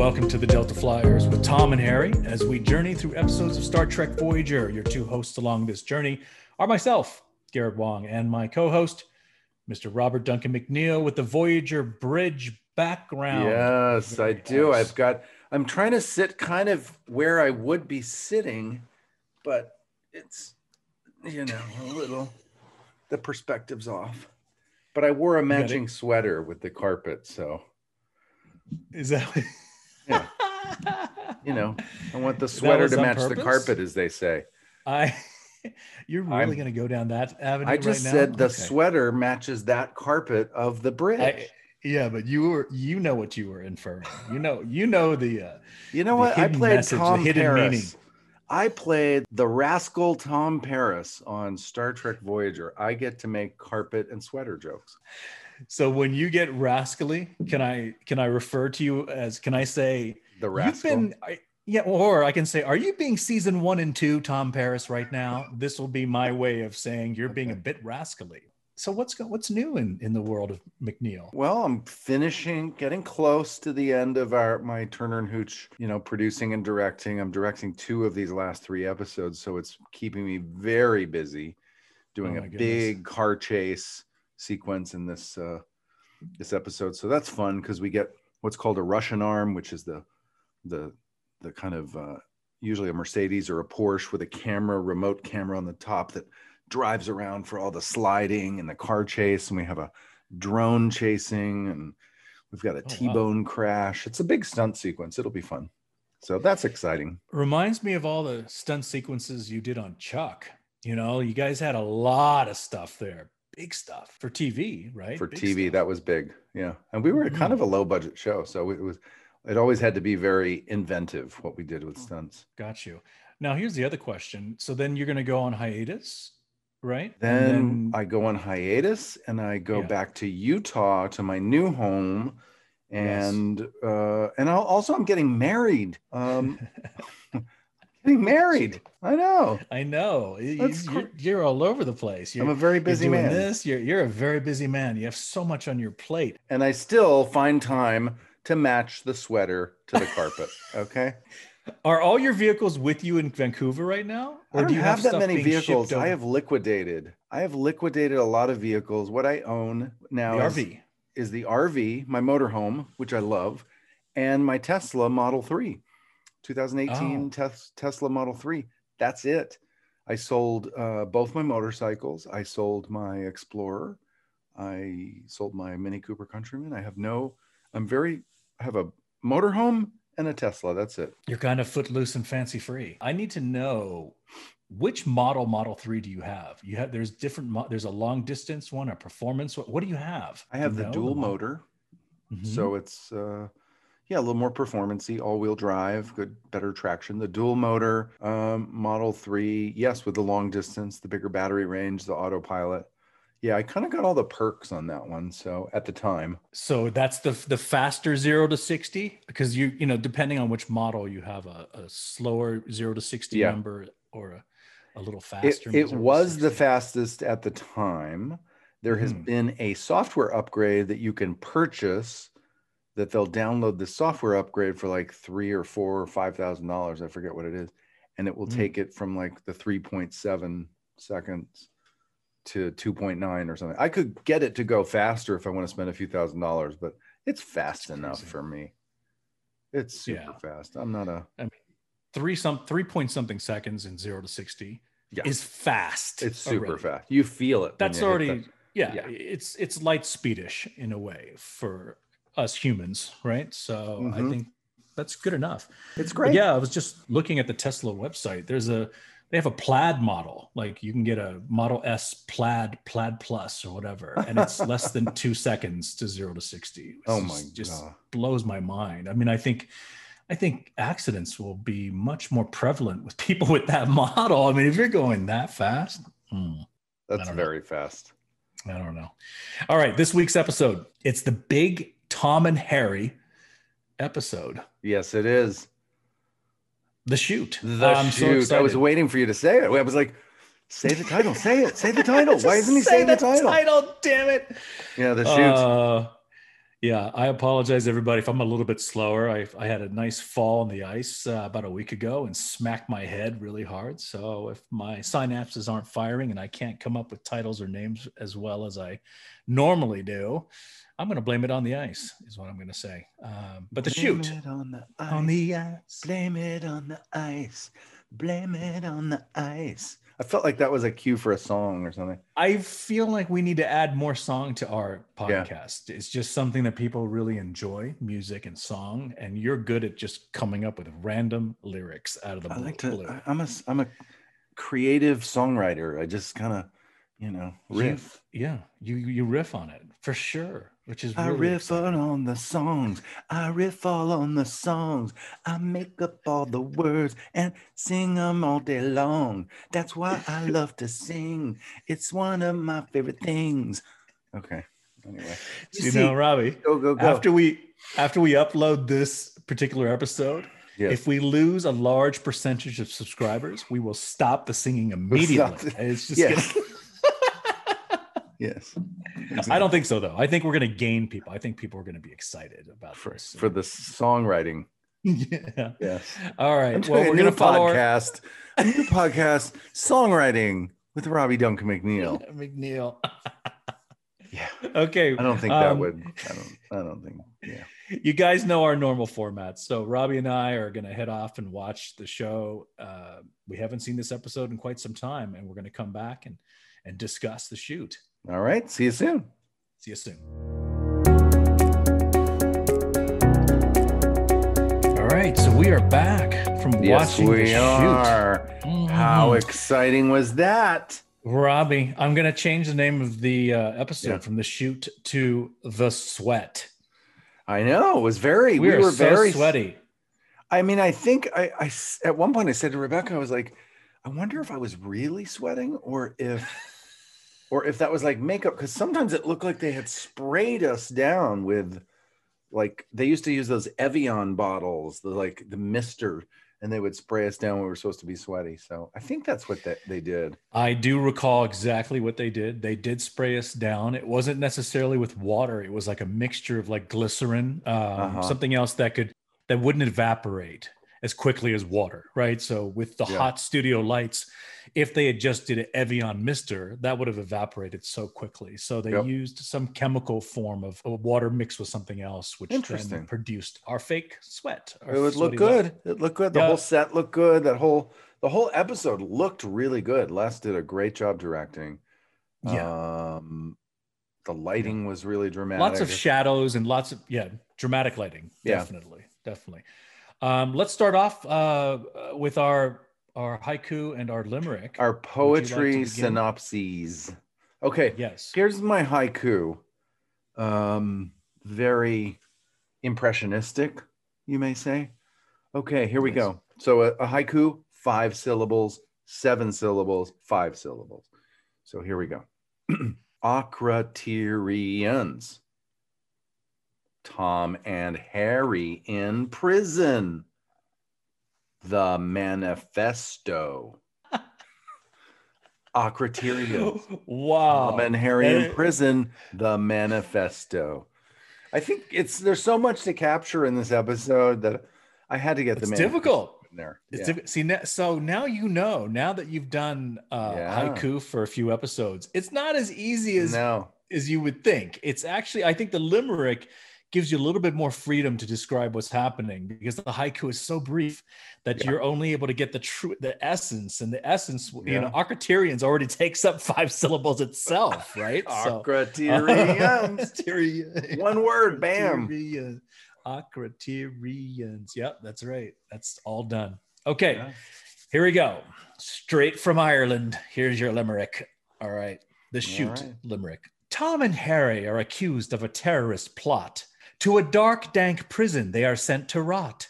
welcome to the Delta Flyers with Tom and Harry as we journey through episodes of Star Trek Voyager. Your two hosts along this journey are myself, Garrett Wang, and my co host, Mr. Robert Duncan McNeill, with the Voyager Bridge background. Yes, I do. I've got, I'm trying to sit kind of where I would be sitting, but it's, you know, a little, the perspective's off. But I wore a matching sweater with the carpet. So, Is that Yeah. you know, I want the sweater to match the carpet, as they say. I you're really going to go down that avenue I just right now? said the Okay. sweater matches that carpet of the bridge. I, yeah, but you were you know what you were inferring. You know you know the uh, You know what? I played message, Tom Paris. meaning. I played the rascal Tom Paris on Star Trek Voyager. I get to make carpet and sweater jokes. So when you get rascally, can I can I refer to you as can I say The you've rascal. been I, yeah, or I can say, are you being season one and two, Tom Paris, right now? This will be my way of saying you're being a bit rascally. So what's what's new in in the world of McNeill? well, I'm finishing, getting close to the end of our my Turner and Hooch, you know, producing and directing. I'm directing two of these last three episodes, so it's keeping me very busy, doing Oh a goodness. big car chase sequence in this uh, this episode. So that's fun because we get what's called a Russian arm, which is the the the kind of uh, usually a Mercedes or a Porsche with a camera, remote camera on the top that drives around for all the sliding and the car chase. And we have a drone chasing and we've got a oh, T-bone crash. It's a big stunt sequence. It'll be fun. So that's exciting. Reminds me of all the stunt sequences you did on Chuck. You know, you guys had a lot of stuff there, big stuff for TV, right? For Big TV, stuff. that was big. Yeah. And we were Mhm. kind of a low budget show. So it was, it always had to be very inventive what we did with stunts. got you. Now here's the other question. So then you're going to go on hiatus, right? Then, And I go on hiatus and I go Yeah. back to Utah to my new home. Yes. And uh, and I'll, also I'm getting married. Um, getting married. I know. I know You- That's you're, you're all over the place. You're, I'm a very you're busy doing man. This, you're you're a very busy man. You have so much on your plate. and I still find time to match the sweater to the carpet. Okay. Are all your vehicles with you in Vancouver right now, I don't have, that many vehicles. I have liquidated. I have liquidated a lot of vehicles. What I own now the is, RV. is the RV, my motorhome, which I love, and my Tesla Model 3, 2018 Oh. Tes- Tesla Model 3. That's it. I sold uh, both my motorcycles. I sold my Explorer. I sold my Mini Cooper Countryman. I have no, I'm very, I have a motorhome and a Tesla. That's it. You're kind of footloose and fancy free. I need to know which model Model 3 do you have? You have there's different mo- there's a long distance one, a performance one. What do you have? I have you the dual mo- motor. Mhm. So it's uh yeah, a little more performancey, all-wheel drive, good, better traction. The dual motor um, Model 3, yes, with the long distance, the bigger battery range, the autopilot. Yeah, I kind of got all the perks on that one. So at the time, So that's the the faster zero to sixty because you you know depending on which model you have a, a slower zero to sixty Yeah. number or a, a little faster. it 0 to was the fastest at the time. There has Mhm. been a software upgrade that you can purchase that they'll download the software upgrade for like three or four or five thousand dollars. I forget what it is. And it will Mm. take it from like the 3.7 seconds to 2.9 or something. I could get it to go faster if I want to spend a few thousand dollars, but it's fast enough for me. It's super Yeah. fast. I'm not a three some three point something seconds in zero to sixty Yeah. is fast. it's super already. fast. You feel it. That's already yeah, yeah. It's it's light speedish in a way for us humans, right? So I Mhm. think that's good enough. it's But great. yeah, I was just looking at the Tesla website. There's a they have a plaid model. Like you can get a Model S plaid, plaid plus or whatever, and it's less than two seconds to zero to sixty. Oh my just God. blows my mind. I mean, I think I think accidents will be much more prevalent with people with that model. I mean, if you're going that fast, hmm, That's don't know. very fast. I don't know. All right, this week's episode. It's the big Tom and Harry episode. Yes, it is. The Chute. The I'm so Chute. I was waiting for you to say it. I was like, say the title. Say it. Say the title. Why isn't he say saying the title? Damn it. Yeah, the Chute. Uh, Yeah, I apologize, everybody, if I'm a little bit slower. I, I had a nice fall on the ice uh, about a week ago and smacked my head really hard. So if my synapses aren't firing and I can't come up with titles or names as well as I normally do, I'm going to blame it on the ice, is what I'm going to say. Um, but the Blame Chute it on the ice. on the ice. Blame it on the ice. Blame it on the ice. I felt like that was a cue for a song or something. I feel like we need to add more song to our Yeah. podcast. It's just something that people really enjoy, music and song, and you're good at just coming up with random lyrics out of the I blue. like to. blue. I- I'm a. s- I'm a creative songwriter. I just kind of, you know, You- riff. yeah, you you riff on it for sure, which is I really riff exciting. on the songs. I riff all on the songs. I make up all the words and sing them all day long. That's why I love to sing. It's one of my favorite things. Okay. Anyway, you know, Robbie. go go go. After we after we upload this particular episode, yes. if we lose a large percentage of subscribers, we will stop the singing immediately. stop the- It's just Yes. Yes. I don't think so though. I think we're going to gain people. I think people are going to be excited about for this. for the songwriting. yeah. Yes. All right. I'm Well, we're going to our- podcast. A new podcast, songwriting with Robbie Duncan McNeill. McNeill. Yeah. Okay. I don't think that um, would. I don't. I don't think. Yeah. You guys know our normal format. So Robbie and I are going to head off and watch the show. Uh, we haven't seen this episode in quite some time, and we're going to come back and and discuss the Chute. All right. See you soon. See you soon. All right, so we are back from Yes, watching the we Chute. are. How Mhm. exciting was that? Robbie, I'm going to change the name of the uh, episode Yeah. from the Chute to the sweat. I know it was very. We, We, were so very sweaty. I mean, I think I at one point I said to Rebecca, I was like, I wonder if I was really sweating or if, or if that was like makeup because sometimes it looked like they had sprayed us down with, like they used to use those Evian bottles, the like the Mister, and they would spray us down when we were supposed to be sweaty. So I think that's what that they did. I do recall exactly what they did. They did spray us down. It wasn't necessarily with water. It was like a mixture of like glycerin, um, Uh-huh. something else that could that wouldn't evaporate as quickly as water, right? So with the Yeah. hot studio lights, if they had just did an Evian Mister, that would have evaporated so quickly. So they Yep. used some chemical form of, of water mixed with something else, which then produced our fake sweat. our It would look. good. It looked good. The Yeah. whole set looked good. That whole the whole episode looked really good. Les did a great job directing. Yeah. Um, the lighting was really dramatic. lots of shadows and lots of yeah dramatic lighting Yeah. definitely definitely um, let's start off uh, with our our haiku and our limerick Our you like poetry synopses. Okay, yes here's my haiku. Um, very impressionistic, you may say. Okay, here we Yes. go. So a, a haiku, five syllables, seven syllables, five syllables. So here we go. Akritirians. Tom and Harry in prison. The manifesto. Akritirians. wow Tom and Harry in prison, the manifesto. I think it's there's so much to capture in this episode that I had to get the it's manifesto difficult in there. it's Yeah. see now, so now you know now that you've done uh, Yeah. haiku for a few episodes it's not as easy as no, as you would think. It's actually, I think the limerick gives you a little bit more freedom to describe what's happening because the haiku is so brief that Yeah. you're only able to get the true, the essence, and the essence, you know, Akritirians already takes up five syllables itself, right? Akritirians. One word, bam. Akritirians. Yep, that's right. That's all done. Okay. Yeah. Here we go. Straight from Ireland. Here's your limerick. All right. The Chute right. limerick. Tom and Harry are accused of a terrorist plot. To a dark, dank prison they are sent to rot.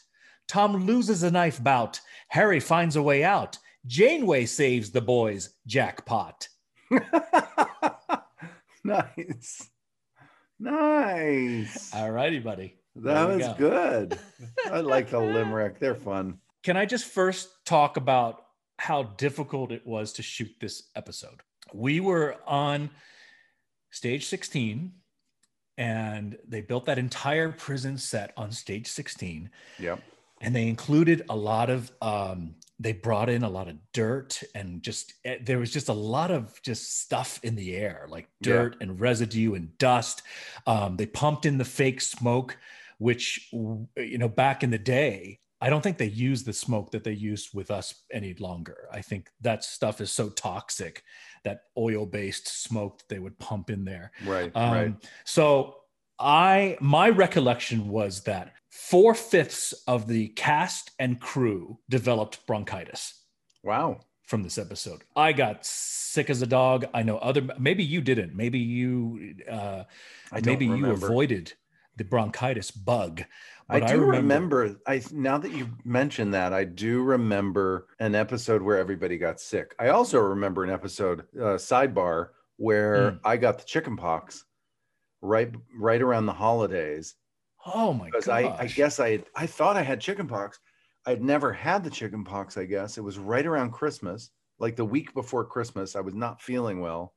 Tom loses a knife bout. Harry finds a way out. Janeway saves the boys. Jackpot. nice. Nice. All righty, buddy. that was go. good. I like the limerick. They're fun. Can I just first talk about how difficult it was to shoot this episode? We were on stage 16 and they built that entire prison set on stage 16 Yep. and they included a lot of um, they brought in a lot of dirt and just eh, there was just a lot of just stuff in the air like Yeah. dirt and residue and dust um, they pumped in the fake smoke which you know back in the day i don't think they use the smoke that they used with us any longer i think that stuff is so toxic that oil based smoke that they would pump in there Right. um, right. So I my recollection was that four fifths of the cast and crew developed bronchitis Wow. from this episode. I got sick as a dog. I know other maybe you didn't. Maybe you uh, maybe you avoided the bronchitis bug. I do remember. I now that you mentioned that, I do remember an episode where everybody got sick. I also remember an episode uh, sidebar where Hmm. I got the chicken pox right right around the holidays Oh my because gosh. I, I guess I I thought I had chicken pox. I'd never had the chicken pox. I guess it was right around Christmas, like the week before Christmas. I was not feeling well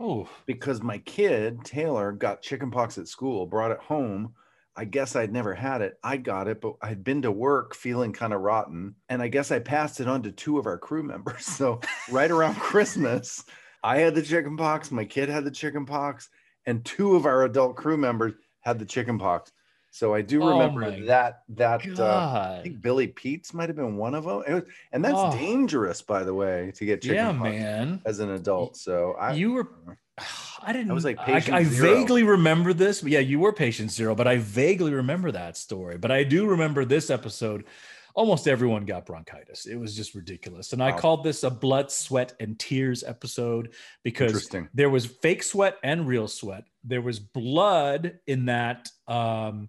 Oh, because my kid Taylor got chicken pox at school, brought it home. I guess I'd never had it. I got it, but I'd been to work feeling kind of rotten, and I guess I passed it on to two of our crew members. So right around Christmas, I had the chicken pox. My kid had the chicken pox, and two of our adult crew members had the chicken pox. So I do Oh remember my that. That uh, I think Billy Pete's might have been one of them. It was, and that's Oh. dangerous, by the way, to get chicken yeah, pox man. as an adult. So I, you were I didn't. I was like I, I vaguely remember this. But Yeah, you were patient zero, but I vaguely remember that story. But I do remember this episode. Almost everyone got bronchitis. It was just ridiculous, and I called this a blood, sweat, and tears episode because there was fake sweat and real sweat. There was blood in that. Um,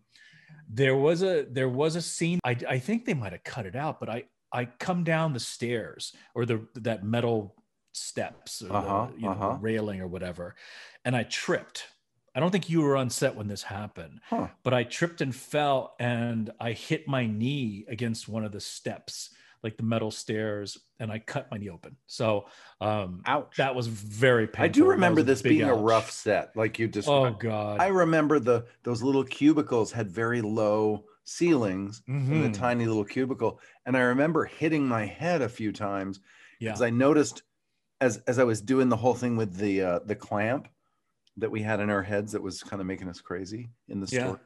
there was a there was a scene. I I think they might have cut it out, but I I come down the stairs or the that metal steps or Uh-huh, the, you know, uh-huh. railing or whatever, and I tripped. I don't think you were on set when this happened, Huh. but I tripped and fell and I hit my knee against one of the steps, like the metal stairs, and I cut my knee open. So um, Ouch. that was very painful. I do remember this being a rough set, like you Oh described. God. I remember the those little cubicles had very low ceilings in Mhm. the tiny little cubicle, and I remember hitting my head a few times yeah. because I noticed as as I was doing the whole thing with the uh, the clamp that we had in our heads that was kind of making us crazy in the Yeah. store.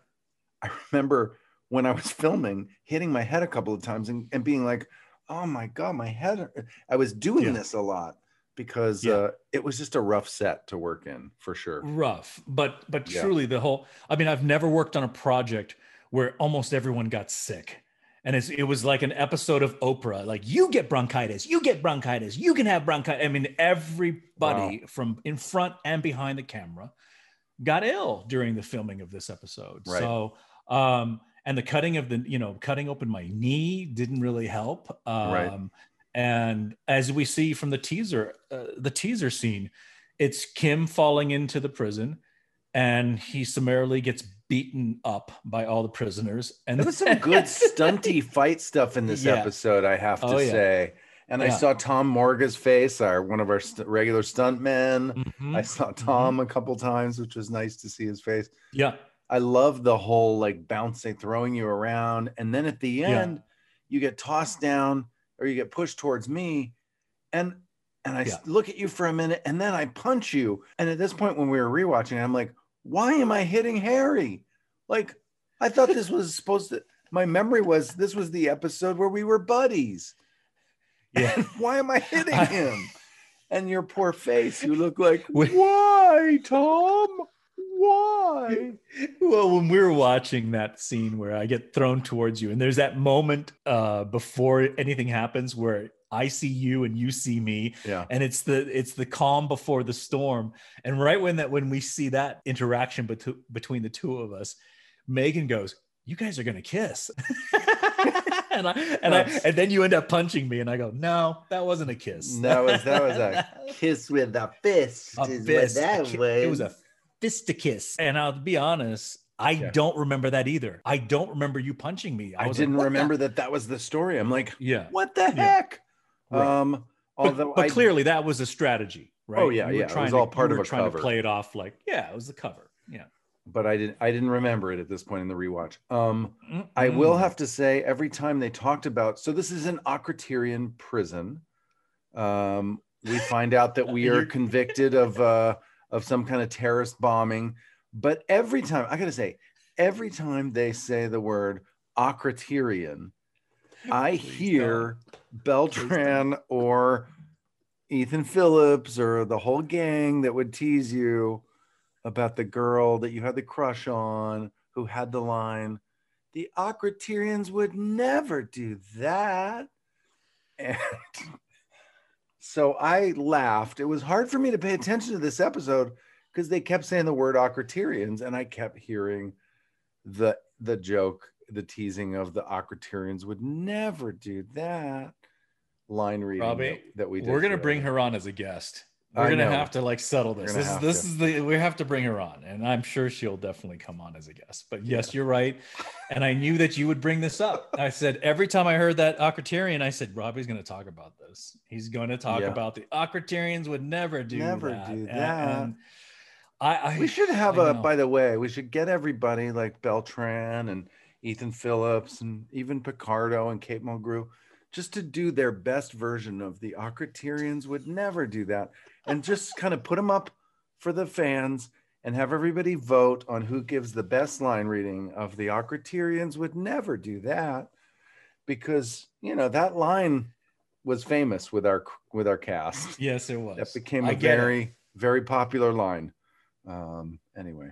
I remember when I was filming, hitting my head a couple of times and, and being like, "Oh my god, my head!" I was doing Yeah. this a lot because Yeah. uh, it was just a rough set to work in for sure. rough but but truly the whole i mean i've never worked on a project where almost everyone got sick and it's, it was like an episode of oprah like you get bronchitis you get bronchitis you can have bronchitis i mean everybody from in front and behind the camera got ill during the filming of this episode Right. so um and the cutting of the you know cutting open my knee didn't really help um Right. and as we see from the teaser uh, the teaser scene it's Kim falling into the prison, and he summarily gets beaten up by all the prisoners. And There was some good stunty fight stuff in this Yeah. episode, I have to Oh, yeah. say. And I saw Tom Morga's face, our one of our st- regular stuntmen. Mhm. I saw Tom a couple times, which was nice to see his face. yeah, I love the whole like bouncing, throwing you around, and then at the Yeah. end, you get tossed down or you get pushed towards me, and and I Yeah. look at you for a minute, and then I punch you. And at this point, when we were rewatching, I'm like, why am I hitting Harry? Like, I thought this was supposed to. My memory was this was the episode where we were buddies. yeah. And why am I hitting him? And your poor face, you look like, why, Tom? Why? well, when we were watching that scene where I get thrown towards you, and there's that moment uh, before anything happens where I see you and you see me, Yeah. and it's the it's the calm before the storm. And right when that when we see that interaction bet- between the two of us, Megan goes, "You guys are gonna kiss," and I and I and then you end up punching me, and I go, "No, that wasn't a kiss. That was that was a kiss with a fist. a is fist. that A ki- was. It was a fistikiss. And I'll be honest, I Yeah. don't remember that either. I don't remember you punching me. I was didn't "What the-" remember that that was the story. I'm like, Yeah. what the Yeah. heck? Right. Um, But, although but I, clearly that was a strategy, right? Oh, yeah, You yeah, it was trying all to- part of a trying cover. to play it off like, yeah, it was the cover. Yeah. but I didn't I didn't remember it at this point in the rewatch. Um, I will have to say every time they talked about so this is an Akritirian prison. Um, we find out that we are convicted of uh, of some kind of terrorist bombing, but every time I gotta say, every time they say the word Akritirian, I hear Beltran or Ethan Phillips or the whole gang that would tease you about the girl that you had the crush on who had the line, the Akritirians would never do that. And so I laughed. It was hard for me to pay attention to this episode because they kept saying the word Akritirians and I kept hearing the the joke, the teasing of the Akritirians would never do that line reading Robbie, that, that we did. We're gonna bring her on as a guest. We're gonna know. have to like settle this. This is this to. is the we have to bring her on, and I'm sure she'll definitely come on as a guest. But yes, you're right, and I knew that you would bring this up. I said every time I heard that Akritirian, I said Robbie's going to talk about this. He's going to talk Yeah. about the Akritirians would never do Never that. do And- that. and I, I We should have I a, know. by the way, we should get everybody like Beltran and Ethan Phillips and even Picardo and Kate Mulgrew just to do their best version of the Akritirians would never do that and just kind of put them up for the fans and have everybody vote on who gives the best line reading of the Akritirians would never do that because you know that line was famous with our with our cast yes, it was. that became a get it. very very popular line um anyway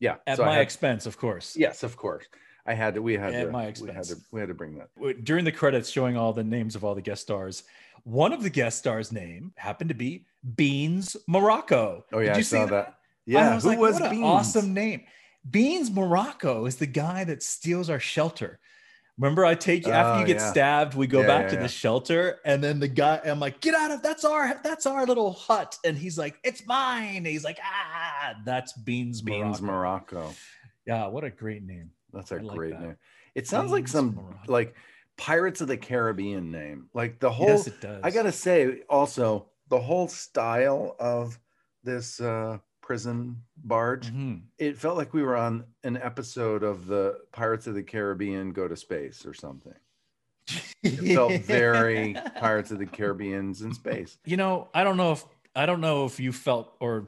yeah at so my had- expense, of course. yes of course i had to we had At to my we had expense. to we had to bring that. During the credits showing all the names of all the guest stars one of the guest stars name happened to be beans morocco. Oh yeah Did i you saw see that. I yeah was who like, was what an Beans? awesome name. Beans morocco is the guy that steals our shelter. Remember i take you after Oh, you get yeah. stabbed we go Yeah, back yeah, to the shelter and then the guy i'm like get out of that's our that's our little hut. And he's like it's mine. And he's like ah that's beans morocco. Beans morocco. Yeah what a great name that's a like great that. name it sounds like some like pirates of the caribbean name like the whole yes it does i gotta say also the whole style of this uh prison barge Mhm. it felt like we were on an episode of the Pirates of the Caribbean go to space or something. It felt very Pirates of the Caribbean's in space. you know i don't know if i don't know if you felt or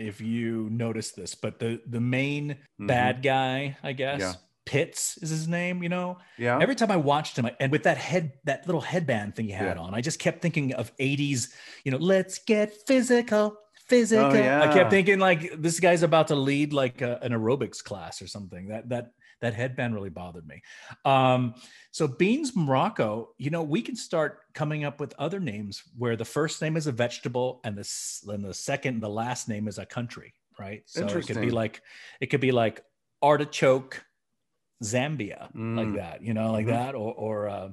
if you noticed this but the the main Mhm. bad guy i guess Yeah. pitts is his name you know Yeah. every time i watched him and with that head that little headband thing he had Yeah. on i just kept thinking of 80s you know let's get physical physical i Oh, yeah. kept thinking like this guy's about to lead like a, an aerobics class or something that that that headband really bothered me um so beans morocco you know we can start coming up with other names where the first name is a vegetable and the and the second the last name is a country right so it could be like it could be like artichoke zambia like Mm. that you know like Mhm. that or or uh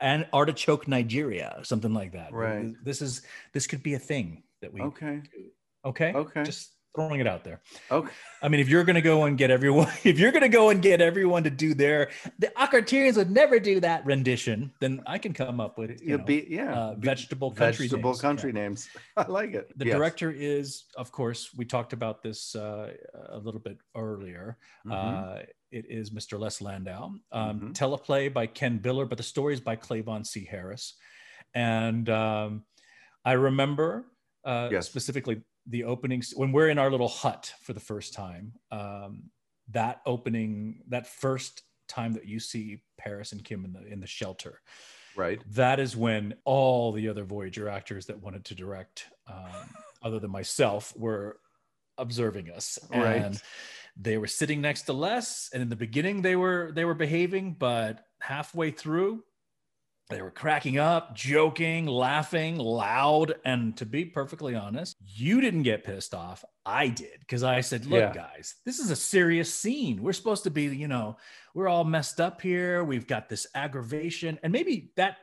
and artichoke nigeria something like that Right. this is this could be a thing that we Okay. okay Okay. just throwing it out there Okay. I mean, if you're going to go and get everyone, if you're going to go and get everyone to do their, the Akritirians would never do that rendition, then I can come up with you know, be yeah. uh, be- vegetable country vegetable names. country Yeah. names. I like it. The Yes. director is, of course, we talked about this uh, a little bit earlier. Mhm. Uh, it is Mr. Les Landau. Um, Mhm. Teleplay by Ken Biller, but the story is by Clayvon C. Harris. And um, I remember uh, Yes. specifically the openings when we're in our little hut for the first time. Um, that opening, that first time that you see Paris and Kim in the in the shelter, right. that is when all the other Voyager actors that wanted to direct, um, other than myself, were observing us. Right. And they were sitting next to Les, and in the beginning they were they were behaving, but halfway through, they were cracking up, joking, laughing, loud. And to be perfectly honest, you didn't get pissed off. I did because I said, "Look, Yeah. guys, this is a serious scene. We're supposed to be, you know, we're all messed up here. We've got this aggravation, and maybe that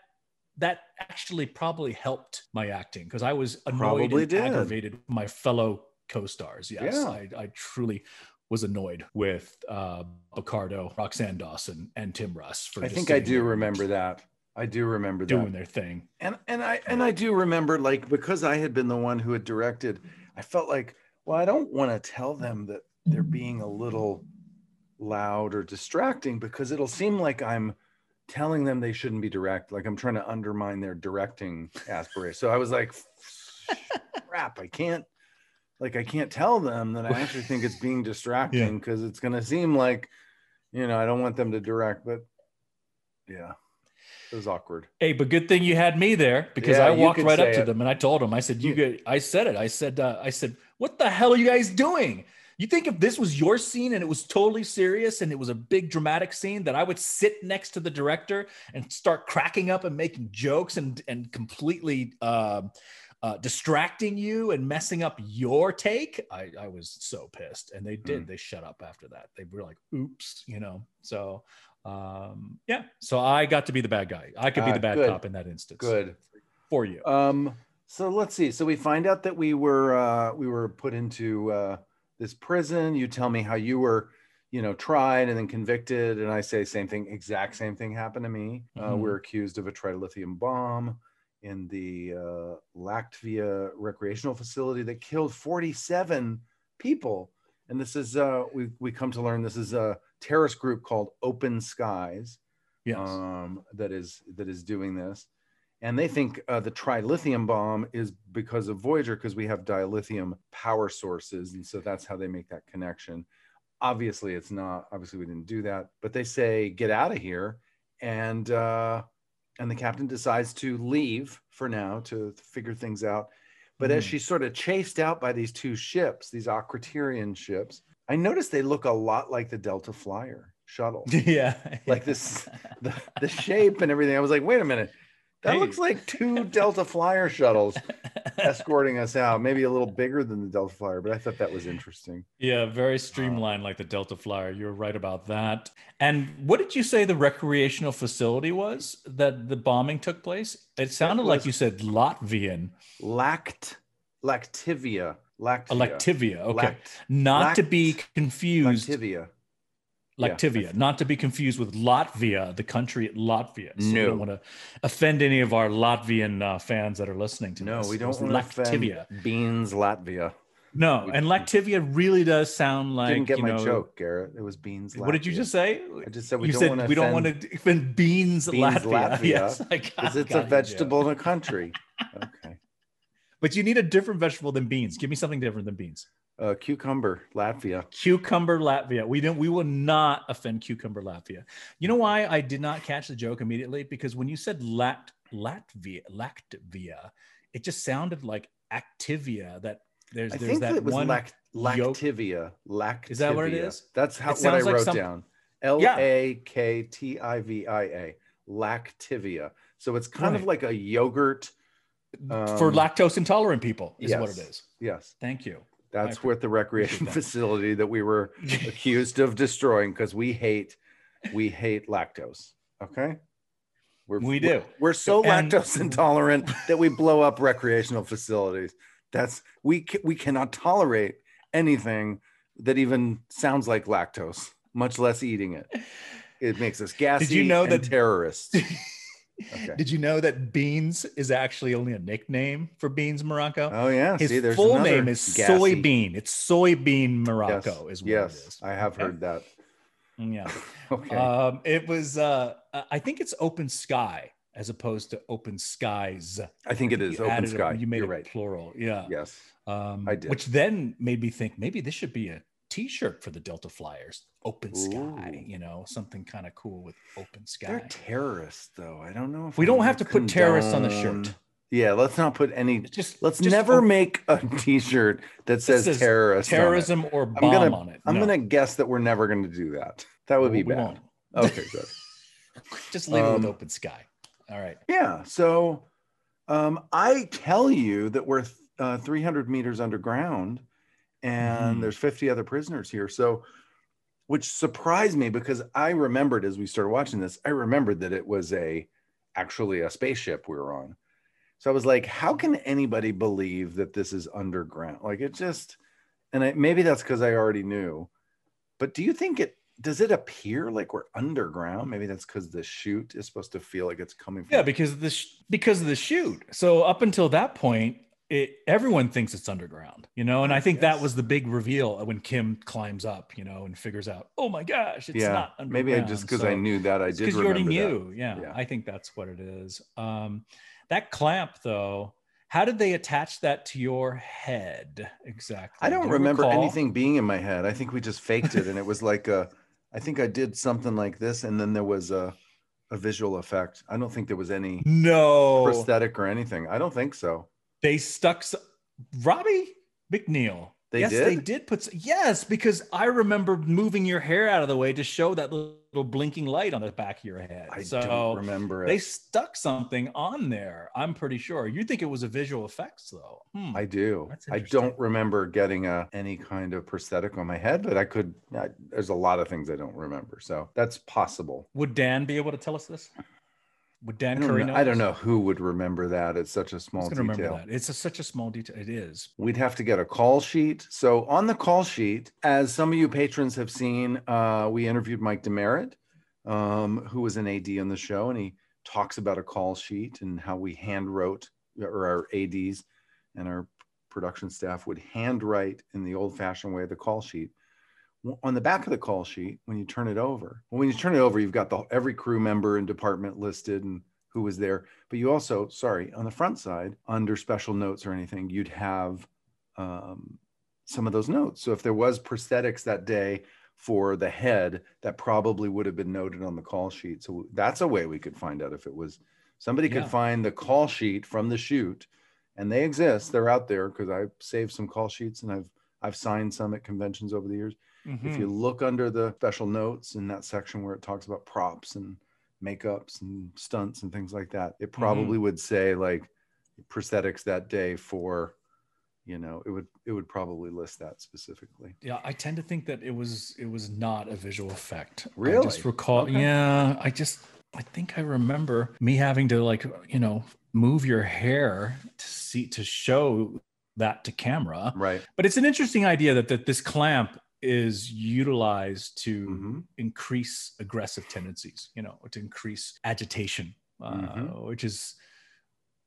that actually probably helped my acting because I was annoyed Probably and did. aggravated with my fellow co-stars. Yes, Yeah. I, I truly was annoyed with uh, Picardo, Roxann Dawson, and Tim Russ. For I think I do remember that. I do remember that. doing their thing. and and I and I do remember like because I had been the one who had directed, I felt like, well, I don't want to tell them that they're being a little loud or distracting because it'll seem like I'm telling them they shouldn't be direct, like I'm trying to undermine their directing aspiration. So I was like, crap, I can't like I can't tell them that I actually think it's being distracting because yeah. it's gonna seem like, you know, I don't want them to direct, but yeah. It was awkward. Hey, but good thing you had me there because yeah, I walked right up to them and I told them, I said, you get, I said it. I said, uh, I said, what the hell are you guys doing? You think if this was your scene and it was totally serious and it was a big dramatic scene that I would sit next to the director and start cracking up and making jokes and and completely uh, uh, distracting you and messing up your take? I, I was so pissed, and they did. Mm. They shut up after that. They were like, "Oops," you know. So um, yeah, so I got to be the bad guy. I could be uh, the bad good. cop in that instance. Good for you. Um, so let's see. So we find out that we were uh, we were put into uh, this prison. You tell me how you were, you know, tried and then convicted, and I say same thing, exact same thing happened to me. Uh, mm-hmm. Uh, we're accused of a trilithium bomb in the uh, Latvia recreational facility that killed 47 people. And this is uh, we we come to learn this is a terrorist group called Open Skies, yes. um, that is that is doing this and they think uh, the trilithium bomb is because of Voyager because we have dilithium power sources, and so that's how they make that connection. Obviously, it's not. Obviously, we didn't do that, but they say get out of here, and uh, and the captain decides to leave for now to figure things out. But mm. as hmm. she's sort of chased out by these two ships, these Aquaterian ships, I noticed they look a lot like the Delta Flyer shuttle. Yeah, like this, the, the shape and everything. I was like, wait a minute that hey. looks like two Delta Flyer shuttles escorting us out. Maybe a little bigger than the Delta Flyer, but I thought that was interesting. Yeah, very streamlined like the Delta Flyer. You're right about that. And what did you say the recreational facility was that the bombing took place? It sounded it like you said Latvian. Lact Lactivia. Lactivia. Lactivia. Okay. Lact, Not lact, to be confused. Lactivia. Lactivia, yeah. not to be confused with Latvia, the country Latvia. So no. we don't want to offend any of our Latvian uh, fans that are listening to no, this. No, we don't want Lactivia. Beans Latvia. No, and Lactivia really does sound like. Didn't get my know, joke, Garrett. It was beans. Latvia. What did you just say? I just said we you don't want to. We don't want to offend beans, beans Latvia. Latvia. Yes, because it's a vegetable in a country. Okay. But you need a different vegetable than beans. Give me something different than beans. Uh, cucumber, Latvia. Cucumber, Latvia. We don't. We will not offend cucumber, Latvia. You know why I did not catch the joke immediately? Because when you said Lat Latvia, Lactvia, it just sounded like Activia. That there's I there's think that it was one lact- Lactivia. Lactivia. Is that what it is? That's how what I wrote like down. L A K T I V I A. Lactivia. So it's kind right. of like a yogurt. Um, for lactose intolerant people is yes, what it is. Yes. Thank you. That's what the recreation facility that we were accused of destroying because we hate we hate lactose. Okay. We're, we do. We're, we're so and, lactose intolerant that we blow up recreational facilities. That's we we cannot tolerate anything that even sounds like lactose, much less eating it. It makes us gassy. Did you know that terrorists? Okay. Did you know that Beans is actually only a nickname for Beans Morocco? Oh yeah, his See, full name is gassy. Soybean. It's Soybean Morocco. Yes. Is what yes, it is. I have heard that. Yeah. okay. Um, it was. Uh, I think it's Open Sky as opposed to Open Skies. I think it is Open Sky. A, you made You're it right. plural. Yeah. Yes. Um, I did. Which then made me think maybe this should be a T-shirt for the Delta Flyers. Open sky, Ooh. you know, something kind of cool with open sky. They're terrorists, though. I don't know if we don't have to condone... put terrorists on the shirt. Yeah, let's not put any. Just let's just never make a T-shirt that says, says terrorist, terrorism or bomb I'm gonna, on it. No. I'm gonna guess that we're never gonna do that. That would well, be bad. Okay, good. just leave um, it with um, open sky. All right. Yeah. So, um, I tell you that we're uh, 300 meters underground and mm. there's 50 other prisoners here. So, which surprised me because I remembered as we started watching this, I remembered that it was a actually a spaceship we were on. So I was like, how can anybody believe that this is underground? Like it just, and I, maybe that's because I already knew. But do you think it does it appear like we're underground? Maybe that's because the chute is supposed to feel like it's coming from. Yeah, because the sh- because of the chute. So up until that point, it, everyone thinks it's underground, you know, and I think Yes. that was the big reveal when Kim climbs up, you know, and figures out, oh my gosh, it's yeah. not underground. Maybe I just because I knew that I did because you already knew. Yeah, Yeah. I think that's what it is. Um, that clamp, though, how did they attach that to your head exactly? I don't Do remember recall? anything being in my head. I think we just faked it, and it was like a. I think I did something like this, and then there was a, a visual effect. I don't think there was any No, prosthetic or anything. I don't think so. They stuck Robbie McNeill. They yes, did? they did put. Yes, because I remember moving your hair out of the way to show that little, blinking light on the back of your head. I so don't remember they stuck something on there. I'm pretty sure. You think it was a visual effects though? Hmm. I do. I don't remember getting a any kind of prosthetic on my head, but I could. I, there's a lot of things I don't remember, so that's possible. Would Dan be able to tell us this? Would I Dan don't, Curry know, know? I don't know who would remember that. It's such a small was going to detail. remember that. It's a, such a small detail. It is. We'd have to get a call sheet. So on the call sheet, as some of you patrons have seen, uh, we interviewed Mike DeMeritt, um, who was an AD on the show, and he talks about a call sheet and how we hand wrote, or our ADs and our production staff would handwrite in the old-fashioned way the call sheet. On the back of the call sheet, when you turn it over, well, when you turn it over, you've got the every crew member and department listed and who was there. But you also, sorry, on the front side, under special notes or anything, you'd have um, some of those notes. So if there was prosthetics that day for the head, that probably would have been noted on the call sheet. So that's a way we could find out if it was somebody could Yeah. find the call sheet from the shoot, and they exist. They're out there because I've saved some call sheets and I've I've signed some at conventions over the years. If Mhm. you look under the special notes in that section where it talks about props and makeups and stunts and things like that, it probably would say like prosthetics that day for, you know, it would it would probably list that specifically. Yeah, I tend to think that it was it was not a visual effect. I Really? just recall. Okay. Yeah, I just I think I remember me having to like you know move your hair to see to show that to camera. Right. But it's an interesting idea that that this clamp is utilized to Mhm. increase aggressive tendencies. You know, to increase agitation, uh, Mhm. which is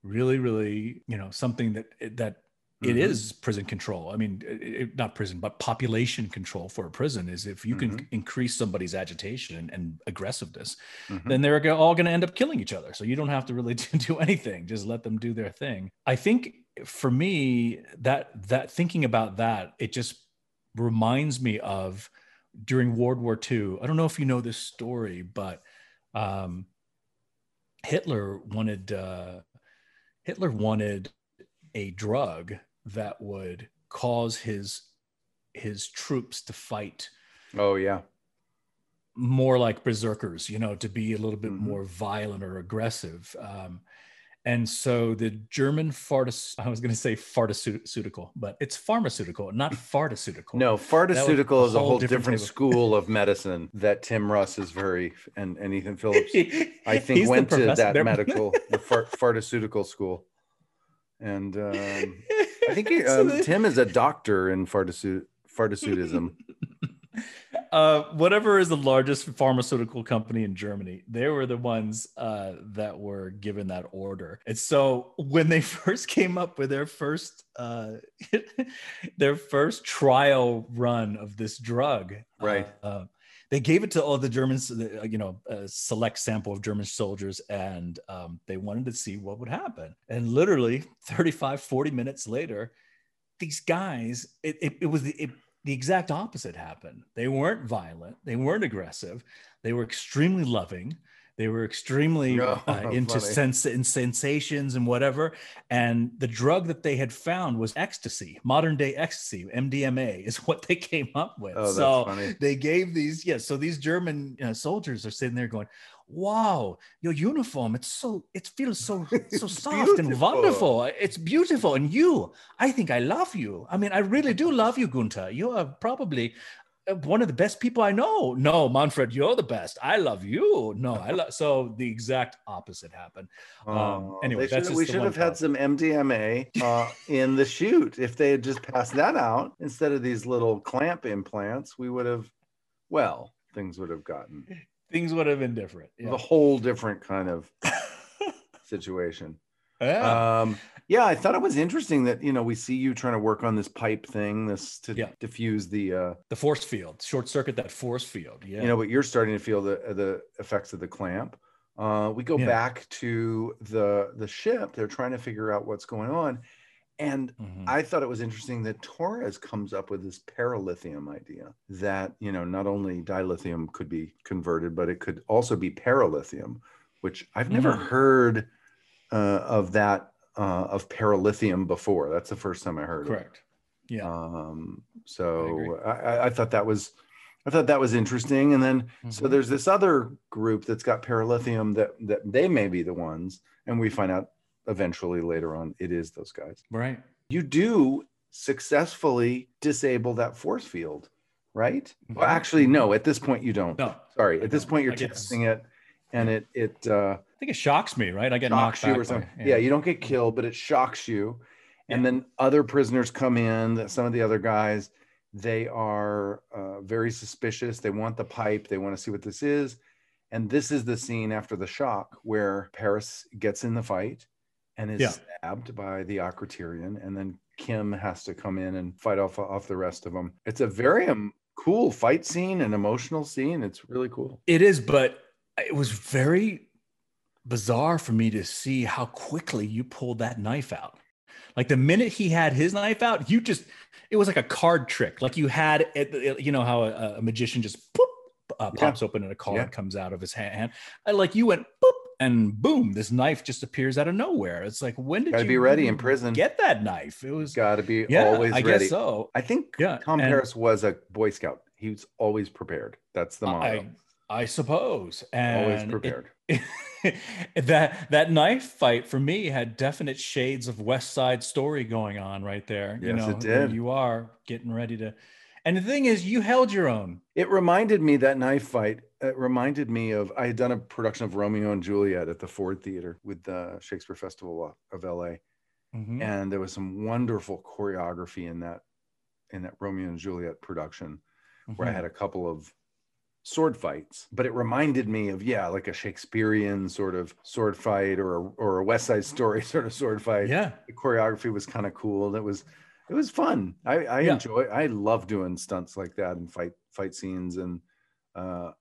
really really you know something that that it Mhm. is prison control. I mean, it, it- not prison, but population control for a prison is if you can Mhm. increase somebody's agitation and, and aggressiveness, Mhm. then they're all going to end up killing each other. So you don't have to really do anything; just let them do their thing. I think for me, that that thinking about that, it just reminds me of during World War II. I don't know if you know this story, but um, Hitler wanted uh, Hitler wanted a drug that would cause his his troops to fight Oh yeah. more like berserkers, you know, to be a little bit Mhm. more violent or aggressive. Um, and so the German pharmaceutical, I was going to say pharmaceutical, but it's pharmaceutical, not pharmaceutical. No, was pharmaceutical is a whole whole different different school of medicine that Tim Russ is very and, and Ethan Phillips I think went to that there. medical the pharmaceutical school. And um, I think um, Tim is a doctor in pharmaceutism. uh, whatever is the largest pharmaceutical company in Germany, they were the ones uh, that were given that order. And so when they first came up with their first uh, their first trial run of this drug, Right. Uh, they gave it to all the Germans, uh, you know, a select sample of German soldiers, and um, they wanted to see what would happen. And literally 35, 40 minutes later, these guys, it, it, it was the, it, the exact opposite happened. They weren't violent, they weren't aggressive, they were extremely loving. They were extremely Oh, uh, into sense in sensations and whatever. And the drug that they had found was ecstasy, modern day ecstasy, MDMA, is what they came up with. Oh, so funny. they gave these, yeah. So these German uh, soldiers are sitting there going, "Wow, your uniform! It's so, it feels so, so soft and wonderful. It's beautiful, and you, I think I love you. I mean, I really do love you, Gunther. You are probably." uh, One of the best people I know. No, Manfred, you're the best. I love you. No, I love. So the exact opposite happened. Um, Oh, anyway, they that's should- just we should have had some MDMA uh, in the shoot. If they had just passed that out instead of these little clamp implants, we would have, well, things would have gotten Things would have been different. a Yeah. whole different kind of situation. Yeah. Um, yeah, I thought it was interesting that you know we see you trying to work on this pipe thing, this to Yeah. diffuse the uh, the force field, short circuit that force field. Yeah. you know, but you're starting to feel the the effects of the clamp. Uh, we go Yeah. back to the the ship. They're trying to figure out what's going on, and Mhm. I thought it was interesting that Torres comes up with this paralithium idea that you know not only dilithium could be converted, but it could also be paralithium, which I've never Mhm. heard uh, of that uh, of paralithium before. That's the first time I heard. it. Correct. Yeah. Um, so I, I, I thought that was, I thought that was interesting. And then so Mhm. there's this other group that's got paralithium that that they may be the ones, and we find out eventually later on it is those guys. right. You do successfully disable that force field, right? Well, actually, no. At this point, you don't. No, Sorry. At this point, you're testing it, and it it uh, I think it shocks me, right? I get knocked you or by- something. Yeah. you don't get killed, but it shocks you. And Yeah. then other prisoners come in. That some of the other guys, they are uh, very suspicious. They want the pipe. They want to see what this is. And this is the scene after the shock where Paris gets in the fight and is Yeah. stabbed by the Akritirian, and then Kim has to come in and fight off off the rest of them. It's a very um, cool fight scene, an emotional scene. It's really cool. It is, but it was very bizarre for me to see how quickly you pulled that knife out. Like the minute he had his knife out, you just, it was like a card trick. Like you had, it, you know, how a, a magician just poop, uh, Yeah. pops open and a card Yeah. comes out of his hand. And like you went boop and boom, this knife just appears out of nowhere. It's like, when did Gotta you be ready in prison. Get that knife. It was, Got to be yeah, always I ready. guess so. I think Yeah, Tom and- Paris was a Boy Scout. He was always prepared. That's the motto. I, I suppose. And always it- prepared. that that knife fight for me had definite shades of West Side Story going on right there. you Yes, know, it did. You are getting ready to, and the thing is, you held your own. It reminded me that knife fight. It reminded me of I had done a production of Romeo and Juliet at the Ford Theater with the Shakespeare Festival of LA, Mhm. and there was some wonderful choreography in that in that Romeo and Juliet production where I Mhm. had a couple of sword fights, but it reminded me of yeah, like a Shakespearean sort of sword fight or a, or a West Side Story sort of sword fight. yeah, the choreography was kind of cool. It was it was fun. I, I Yeah. enjoy I love doing stunts like that and fight fight scenes and uh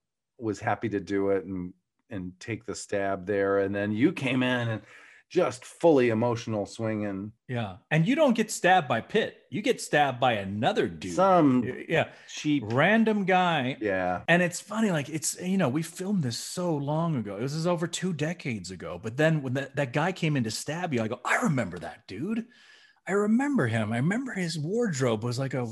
was happy to do it and and take the stab there. And then you came in and just fully emotional swinging. yeah. And you don't get stabbed by Pitt. You get stabbed by another dude. Some yeah, cheap random guy. yeah. And it's funny, like it's you know, we filmed this so long ago. This is over two decades ago. But then when that, that guy came in to stab you, I go, I remember that dude. I remember him. I remember his wardrobe was like a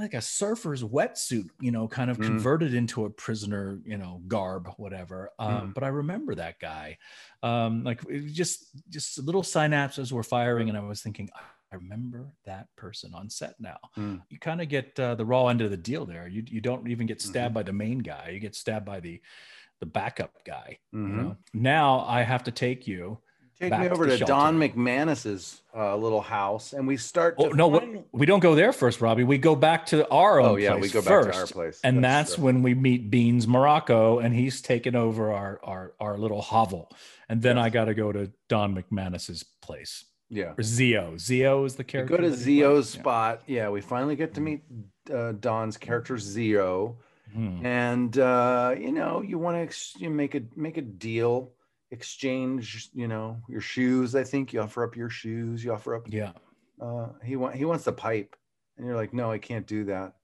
like a surfer's wetsuit, you know, kind of Mm. converted into a prisoner, you know, garb, whatever. Um, Mm. but I remember that guy. Um, like just just little synapses were firing, and I was thinking, I remember that person on set now Mm. you kind of get uh, the raw end of the deal there. You you don't even get Mm-hmm. stabbed by the main guy. You get stabbed by the the backup guy. You Mhm. know. Now I have to take you. Take me over the to Don. McManus's uh, little house and we start Oh no, find- we, we don't go there first, Robbie. We go back to our own Oh yeah, place we go back first. to our place. And that's, true. when we meet Beans Morocco, and he's taken over our our our little hovel. And then Yes. I got to go to Don McManus's place. yeah. Or Zio. Zio is the We character. go to? Zio's Yeah. spot. Yeah, we finally get to meet uh, Don's character Zio, Hmm. and uh, you know, you want to ex- you make a make a deal, exchange. You know, your shoes. I think you offer up your shoes. You offer up. Yeah. Uh, he want he wants the pipe, and you're like, no, I can't do that.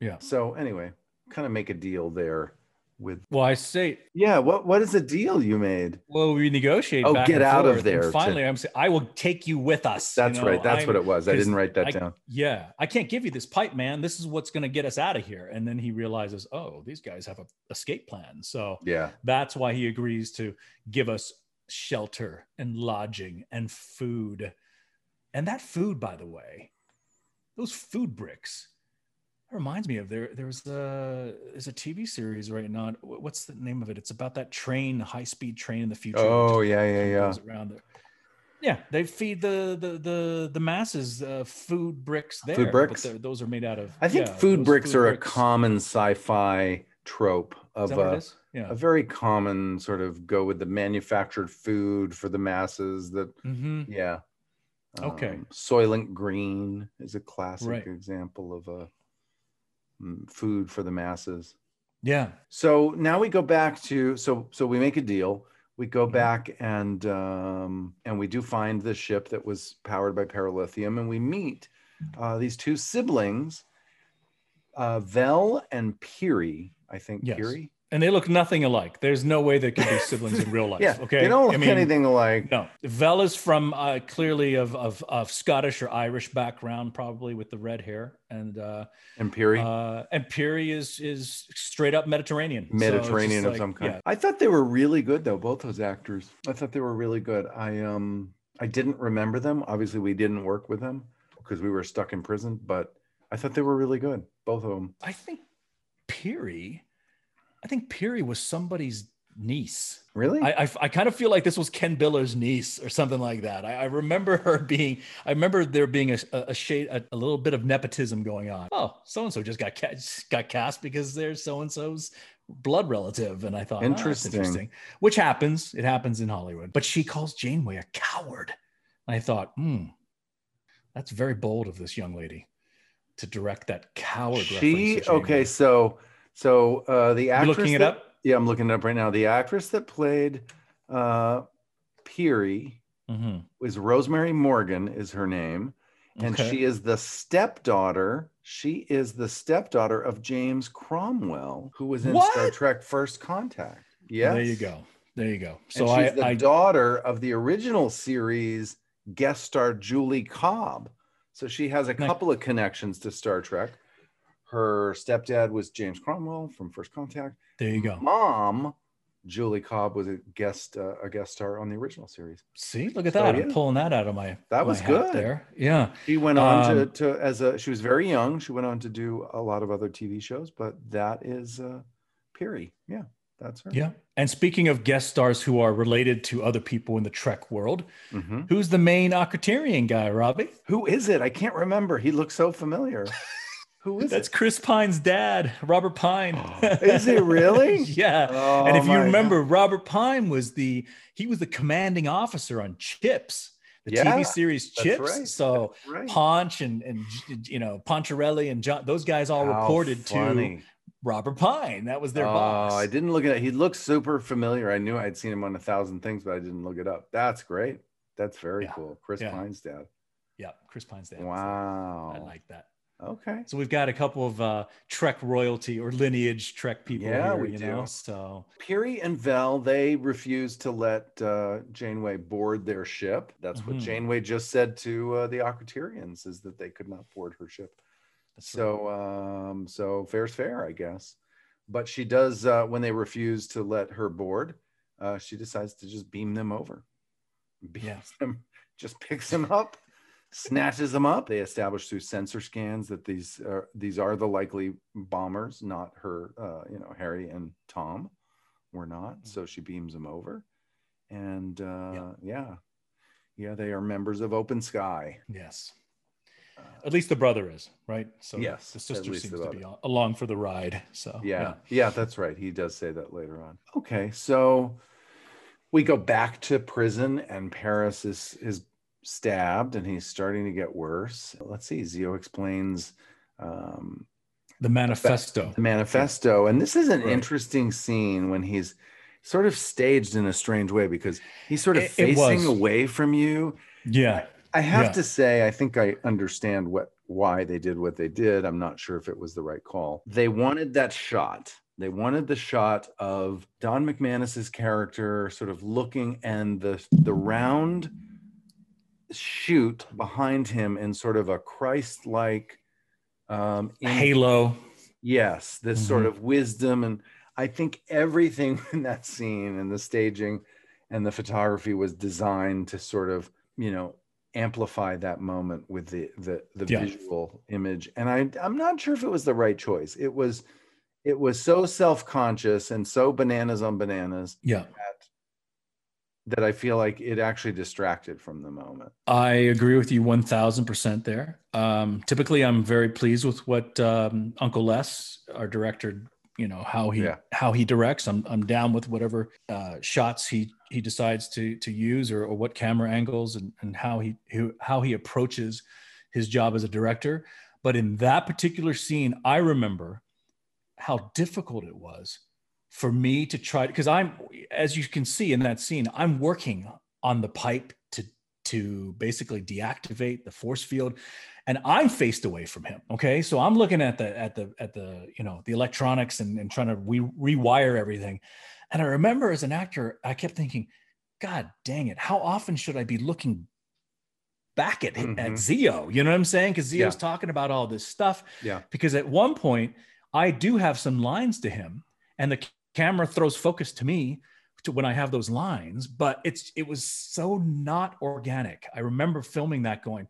Yeah. So anyway, kind of make a deal there with. Well, I say Yeah. What what is the deal you made? Well, we negotiate. Oh, get out of there And to- finally, I'm saying, I will take you with us. you That's know, right. That's what I'm- it was. i didn't write that I- down. Yeah, I can't give you this pipe, man. This is what's going to get us out of here. And then he realizes, oh, these guys have a escape plan. So Yeah. that's why he agrees to give us shelter and lodging and food. And that food, by the way, those food bricks. That reminds me of there. There's a there's a TV series right now. What's the name of it? It's about that train, high speed train in the future. Oh yeah yeah yeah. around there. Yeah, they feed the the the the masses uh, food bricks there. but bricks? those are made out of. I think yeah, food bricks are a common sci-fi trope of that what it a. Yeah. a very common sort of go with the manufactured food for the masses that hmm yeah Okay. Um, soylent green is a classic Right. example of a food for the masses Yeah. so now we go back to so so we make a deal we go Mhm. back and um and we do find the ship that was powered by paralithium and we meet uh these two siblings uh vel and piri i think Yes. piri And they look nothing alike. There's no way they could be siblings in real life. yeah Okay. they don't I look mean, anything alike No, Vel is from uh, clearly of, of of Scottish or Irish background, probably with the red hair, and uh, and piri uh, and Piri is is straight up Mediterranean. So Mediterranean of like, some kind. yeah. I thought they were really good though, both those actors. I thought they were really good. I um I didn't remember them. Obviously, we didn't work with them because we were stuck in prison, but I thought they were really good, both of them. I think Piri, I think Piri was somebody's niece. Really? I, I, I kind of feel like this was Ken Biller's niece or something like that. I, I remember her being, I remember there being a, a, shade, a, a little bit of nepotism going on. Oh, so and so just got cast, got cast because they're so and so's blood relative, and I thought, "Oh, that's Interesting. interesting. Which happens, it happens in Hollywood. But she calls Janeway a coward. And I thought, hmm, that's very bold of this young lady to direct that coward. she okay. So so uh, the actress looking it up? Yeah, I'm looking it up right now. The actress that played uh, Mhm. is Rosemary Morgan, is her name. and Okay. she is the stepdaughter. She is the stepdaughter of James Cromwell, who was in Star Trek First Contact. Yeah. There you go. There you go. So and I, she's the I daughter of the original series guest star Julie Cobb. So she has a couple of connections to Star Trek. Her stepdad was James Cromwell from First Contact. there you go. Mom, Julie Cobb, was a guest uh, a guest star on the original series. See, look at So, that. yeah. I'm pulling that out of my That my was hat good. there. Yeah. She went on to, Um, to as a she was very young. She went on to do a lot of other TV shows, but that is uh Piri. Yeah, that's her. Yeah. And speaking of guest stars who are related to other people in the Trek world, Mhm. who's the main Akritirian guy, Robbie? Who is it? I can't remember. He looks so familiar. Who is That's it? Chris Pine's dad, Robert Pine. Oh. Is it really? yeah. Oh, and if you remember, Robert Pine was the he was the commanding officer on Chips, the Yeah, TV series Chips. right. So God. Right. Ponch and and you know Poncherello and John, those guys all How reported to. Robert Pine. That was their oh, boss. I didn't look at it. He looked super familiar. I knew I'd seen him on a thousand things, but I didn't look it up. That's great. That's very Yeah, cool. Chris yeah. Pine's dad. Yeah, Chris Pine's dad. Wow. I like that. Okay. So we've got a couple of uh, Trek royalty or lineage Trek people Yeah, here, we you do. know. So Piri and Vel, they refused to let uh, Janeway board their ship. That's what Mhm. Janeway just said to uh, the Akritirians, is that they could not board her ship. that's right. So, um, so fair's fair, I guess. But she does uh, when they refuse to let her board. Uh, she decides to just beam them over. Beams Yeah. them, just picks them up, snatches them up. They establish through sensor scans that these are these are the likely bombers, not her. Uh, you know, Harry and Tom were not. So she beams them over, and uh, yeah, yeah, they are members of Open Sky. yes, Uh, at least the brother is right. So Yes, the sister seems the to be along for the ride. So yeah, yeah, that's right. He does say that later on. Okay, so we go back to prison, and Paris is is stabbed, and he's starting to get worse. Let's see. Zio explains um, the manifesto. the manifesto, and this is an Right. interesting scene when he's sort of staged in a strange way because he's sort of It- it facing was. away from you. Yeah, I have Yeah. to say, I think I understand what why they did what they did. I'm not sure if it was the right call. They wanted that shot. They wanted the shot of Don McManus's character sort of looking and the the round chute behind him in sort of a Christ-like um in- Halo. Yes, this sort Mhm. of wisdom. And I think everything in that scene and the staging and the photography was designed to sort of, you know, amplify that moment with the the the Yeah. visual image. And I I'm not sure if it was the right choice. It was it was so self-conscious and so bananas on bananas Yeah, that I feel like it actually distracted from the moment. I agree with you one thousand percent there. Um, typically, I'm very pleased with what um, Uncle Les, our director, you know how he Yeah. how he directs. I'm I'm down with whatever uh, shots he he decides to to use or, or what camera angles and and how he who, how he approaches his job as a director. But in that particular scene, I remember how difficult it was for me to try because I'm as you can see in that scene, I'm working on the pipe to to basically deactivate the force field and I'm faced away from him. Okay. So I'm looking at the at the at the you know the electronics and, and trying to re- rewire everything. And I remember as an actor, I kept thinking, God dang it, how often should I be looking back at at Mhm. Zio? You know what I'm saying? Because Zio's Yeah. talking about all this stuff. Yeah. Because at one point, I do have some lines to him, and the camera throws focus to me to when I have those lines, but it's it was so not organic. I remember filming that going,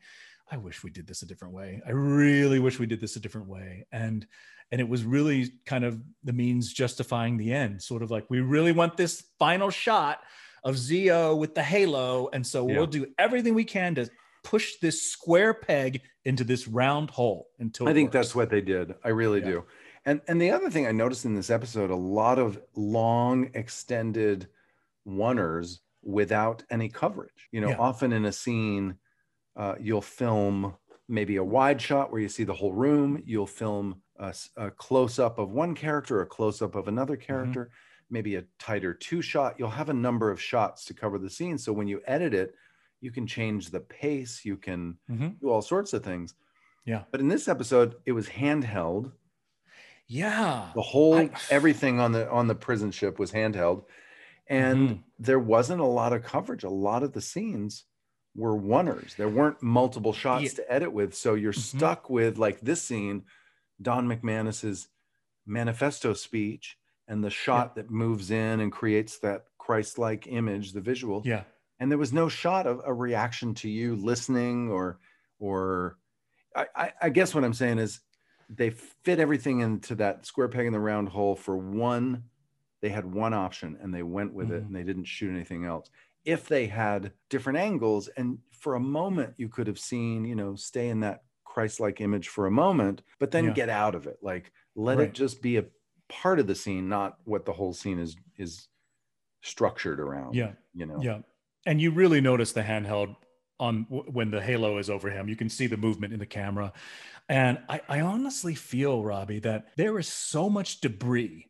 I wish we did this a different way. I really wish we did this a different way. And and it was really kind of the means justifying the end, sort of like we really want this final shot of Zio with the halo, and so Yeah. we'll do everything we can to push this square peg into this round hole until I think works. that's what they did. I really Yeah. do. And and the other thing I noticed in this episode, a lot of long extended oneers without any coverage. You know, Yeah. often in a scene, uh, you'll film maybe a wide shot where you see the whole room. You'll film a close up of one character, a close up of another Mm-hmm. character, maybe a tighter two shot. You'll have a number of shots to cover the scene. So when you edit it, you can change the pace. You can Mhm. do all sorts of things. Yeah. But in this episode, it was handheld. Yeah. The whole I- everything on the on the prison ship was handheld, and Mhm. there wasn't a lot of coverage. A lot of the scenes were oneers. There weren't multiple shots Yeah. to edit with, so you're Mhm. stuck with like this scene, Don McManus's manifesto speech, and the shot that moves in and creates that Christ-like image, the visual Yeah. and there was no shot of a reaction to you listening or or I, I, I guess what i'm saying is they fit everything into that square peg in the round hole for one they had one option and they went with it Mhm. and they didn't shoot anything else if they had different angles and for a moment you could have seen you know stay in that christ-like image for a moment but then Yeah. get out of it like let Right. it just be a part of the scene not what the whole scene is is structured around Yeah. you know Yeah. And you really notice the handheld on when the halo is over him. You can see the movement in the camera. And I, I honestly feel, Robbie, that there is so much debris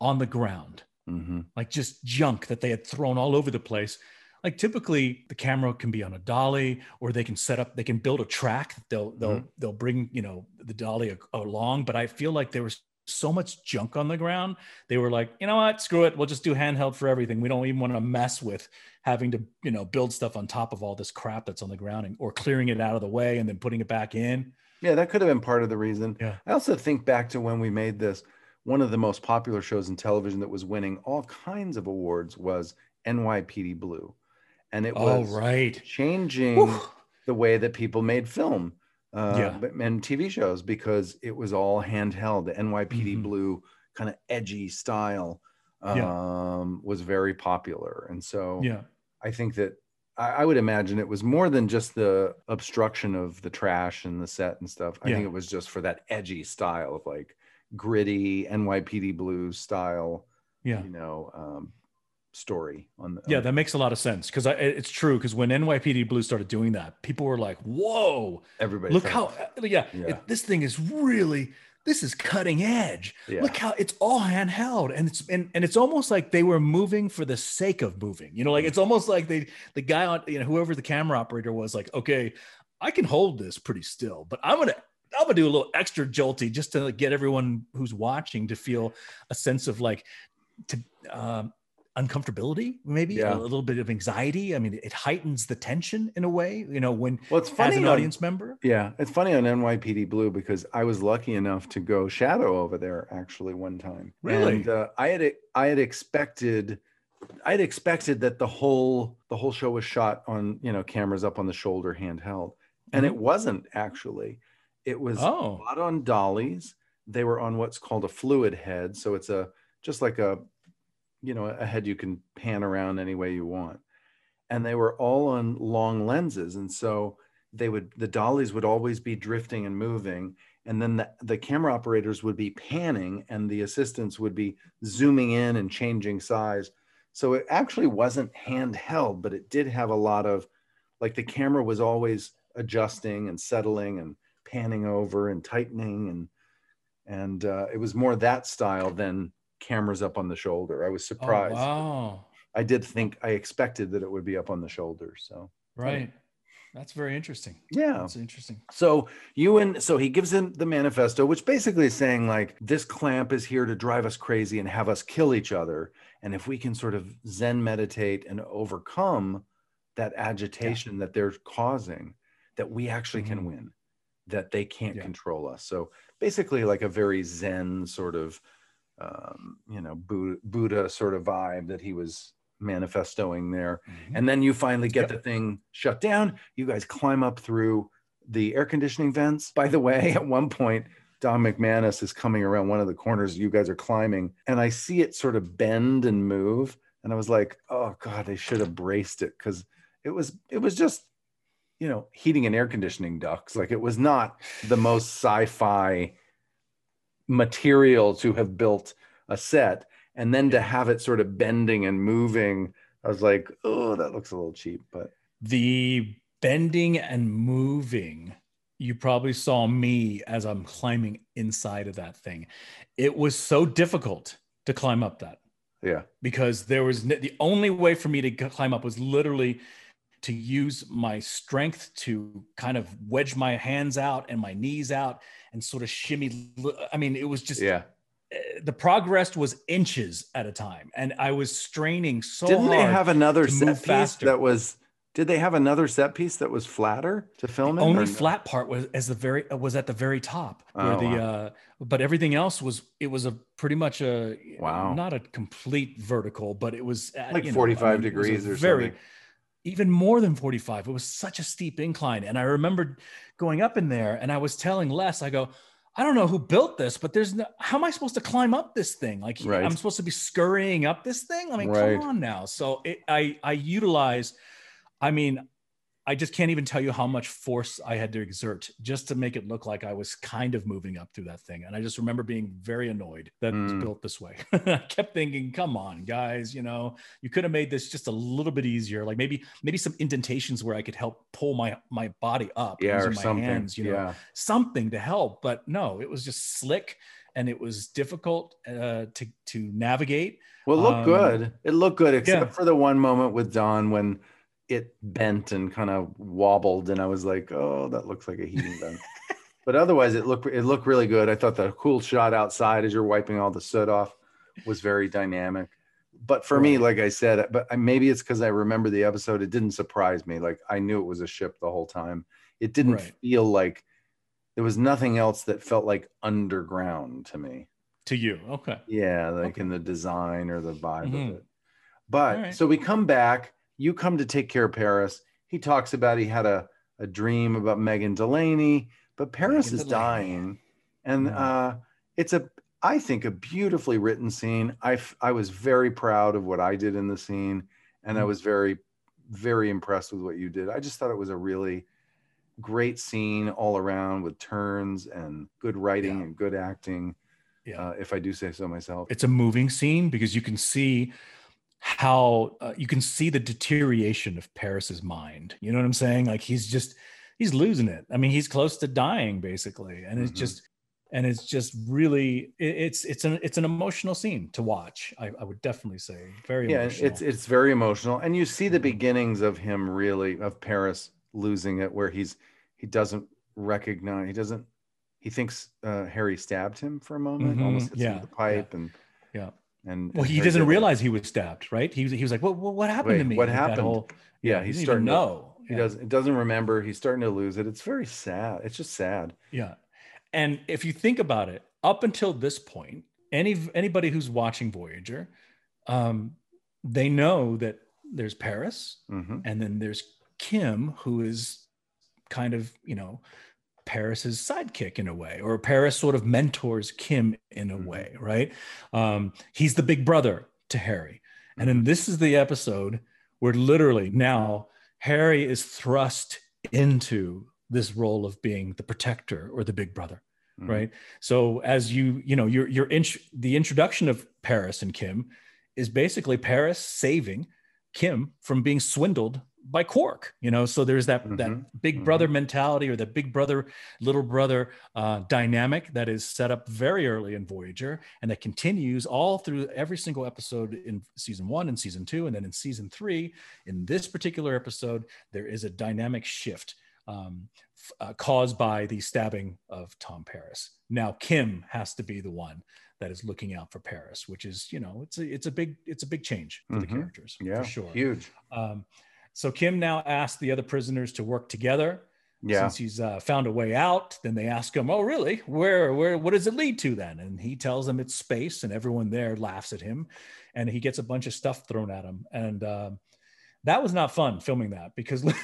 on the ground, hmm like just junk that they had thrown all over the place. Like typically the camera can be on a dolly or they can set up, they can build a track. They'll they'll they'll bring, you know, the dolly along. But I feel like there was so much junk on the ground. They were like, you know what, screw it. We'll just do handheld for everything. We don't even want to mess with having to, you know, build stuff on top of all this crap that's on the ground and, or clearing it out of the way and then putting it back in. Yeah, that could have been part of the reason. Yeah. I also think back to when we made this, one of the most popular shows in television that was winning all kinds of awards was NYPD Blue. And it Oh, was right. changing Whew. the way that people made film uh, Yeah. but- and TV shows because it was all handheld. The NYPD Mhm. Blue kind of edgy style Yeah. um, was very popular. And so Yeah. I think that I, I would imagine it was more than just the obstruction of the trash and the set and stuff. I Yeah. think it was just for that edgy style of like gritty NYPD Blue style, Yeah. you know, um, story on the. Yeah, that makes a lot of sense because it's true. Because when NYPD Blue started doing that, people were like, "Whoa, everybody. look how uh, yeah, Yeah. it- this thing is really this is cutting edge. Yeah. Look how it's all handheld, and it's and, and it's almost like they were moving for the sake of moving. You know, like it's almost like they the guy on you know whoever the camera operator was like, okay, I can hold this pretty still, but I'm gonna I'm gonna do a little extra jolty just to get everyone who's watching to feel a sense of like to um, uncomfortability, maybe Yeah. a little bit of anxiety. I mean, it heightens the tension in a way. You know, when Well, it's funny as an on- audience member. Yeah, it's funny on NYPD Blue because I was lucky enough to go shadow over there actually one time. Really? And uh, I had I had expected I had expected that the whole the whole show was shot on you know cameras up on the shoulder handheld, and it wasn't actually. It was Mm-hmm. Oh, not on dollies. They were on what's called a fluid head, so it's a just like a you know a head you can pan around any way you want, and they were all on long lenses, and so they would the dollies would always be drifting and moving. And then the, the camera operators would be panning and the assistants would be zooming in and changing size. So it actually wasn't handheld but it did have a lot of like the camera was always adjusting and settling and panning over and tightening and and uh, it was more that style than cameras up on the shoulder i was Oh, surprised wow. i did think i expected that it would be up on the shoulder so Right. That's very interesting. yeah That's interesting. So Ewan, so he gives him the manifesto, which basically is saying like this clamp is here to drive us crazy and have us kill each other. And if we can sort of Zen meditate and overcome that agitation that they're causing, that we actually can Mhm. win, that they can't Yeah. control us. So basically, like a very Zen sort of, um, you know, Buddha, Buddha sort of vibe that he was manifestoing there. Mhm. And then you finally get Yep. the thing shut down. You guys climb up through the air conditioning vents. By the way, at one point, Don McManus is coming around one of the corners. You guys are climbing, and I see it sort of bend and move. And I was like, oh God, they should have braced it because it was it was just, you know, heating and air conditioning ducts. Like it was not the most sci-fi material to have built a set. And then to have it sort of bending and moving, I was like, oh, that looks a little cheap, but The bending and moving, you probably saw me as I'm climbing inside of that thing. It was so difficult to climb up that yeah. because there was the only way for me to climb up was literally to use my strength to kind of wedge my hands out and my knees out and sort of shimmy. I mean, it was just Yeah. uh, the progress was inches at a time, and I was straining so Didn't they have another set piece faster. that was did they have another set piece that was flatter to film it? only or no? flat part was as the very was at the very top where Oh, the wow. uh but everything else was it was a pretty much a Wow. not a complete vertical but it was at, Like you know, 45 I mean, it was a degrees or very something. Even more than 45 it was such a steep incline and i remember going up in there and i was telling les i go i don't know who built this but there's no how am i supposed to climb up this thing like Right. i'm supposed to be scurrying up this thing i mean Right. come on now so it, i i utilize i mean I just can't even tell you how much force I had to exert just to make it look like I was kind of moving up through that thing. And I just remember being very annoyed that it was Mm. built this way. I kept thinking, come on, guys, you know, you could have made this just a little bit easier. Like maybe, maybe some indentations where I could help pull my my body up Yeah, or my something. hands, you know, yeah. something to help. But no, it was just slick and it was difficult uh, to to navigate. Well, it looked Um, good. It looked good, except yeah. for the one moment with Don when it bent and kind of wobbled, and I was like, "Oh, that looks like a heating vent." but otherwise, it looked it looked really good. I thought the cool shot outside as you're wiping all the soot off was very dynamic. But for me, like I said, but maybe it's because I remember the episode. It didn't surprise me. Like I knew it was a ship the whole time. It didn't Right. feel like there was nothing else that felt like underground to me. To you, okay. Yeah, like Okay. in the design or the vibe Mhm. of it. But right. so we come back, you come to take care of Paris. He talks about he had a, a dream about Megan Delaney, but Paris Megan is Delaney. dying. And Mhm. uh, it's a, I think, a beautifully written scene. I, f- I was very proud of what I did in the scene. And I Mhm. was very, very impressed with what you did. I just thought it was a really great scene all around with turns and good writing Yeah. and good acting Yeah. uh, if I do say so myself. it's a moving scene because you can see how uh, you can see the deterioration of Paris's mind. You know what I'm saying? Like he's just he's losing it. I mean, he's close to dying basically, and it's Mhm. just and it's just really it, it's it's an it's an emotional scene to watch. I, I would definitely say very yeah, emotional. it's it's very emotional, and you see the Mhm. beginnings of him really of Paris losing it, where he's he doesn't recognize he doesn't he thinks uh, Harry stabbed him for a moment, Mhm, almost hits him yeah, with the pipe, Yeah. and well, and he doesn't realize he was stabbed, right? He was he was like, "What what, what happened to me?" what Like happened? whole- Yeah, he he's doesn't starting to- know. He Yeah. doesn't. doesn't remember. He's starting to lose it. It's very sad. It's just sad. Yeah. And if you think about it, up until this point, any anybody who's watching Voyager, um, they know that there's Paris hmm and then there's Kim, who is kind of, you know, Paris's sidekick in a way, or Paris sort of mentors Kim in a Mhm. way, right? Um, he's the big brother to Harry. And then this is the episode where literally now Harry is thrust into this role of being the protector or the big brother Mhm. right so as you you know your your int- the introduction of paris and kim is basically paris saving kim from being swindled by Quark you know so there's that Mhm. that big brother mentality or that big brother little brother uh, dynamic that is set up very early in voyager and that continues all through every single episode in season one and season two and then in season three in this particular episode there is a dynamic shift um, uh, caused by the stabbing of Tom Paris. Now Kim has to be the one that is looking out for Paris, which is you know it's a it's a big it's a big change for the Mhm. characters Yeah, for sure. huge. Um, so Kim now asks the other prisoners to work together. Yeah, Since he's uh, found a way out, then they ask him, "Oh, really? Where, where? What does it lead to then?" And he tells them it's space, and everyone there laughs at him, and he gets a bunch of stuff thrown at him, and um, that was not fun filming that because I,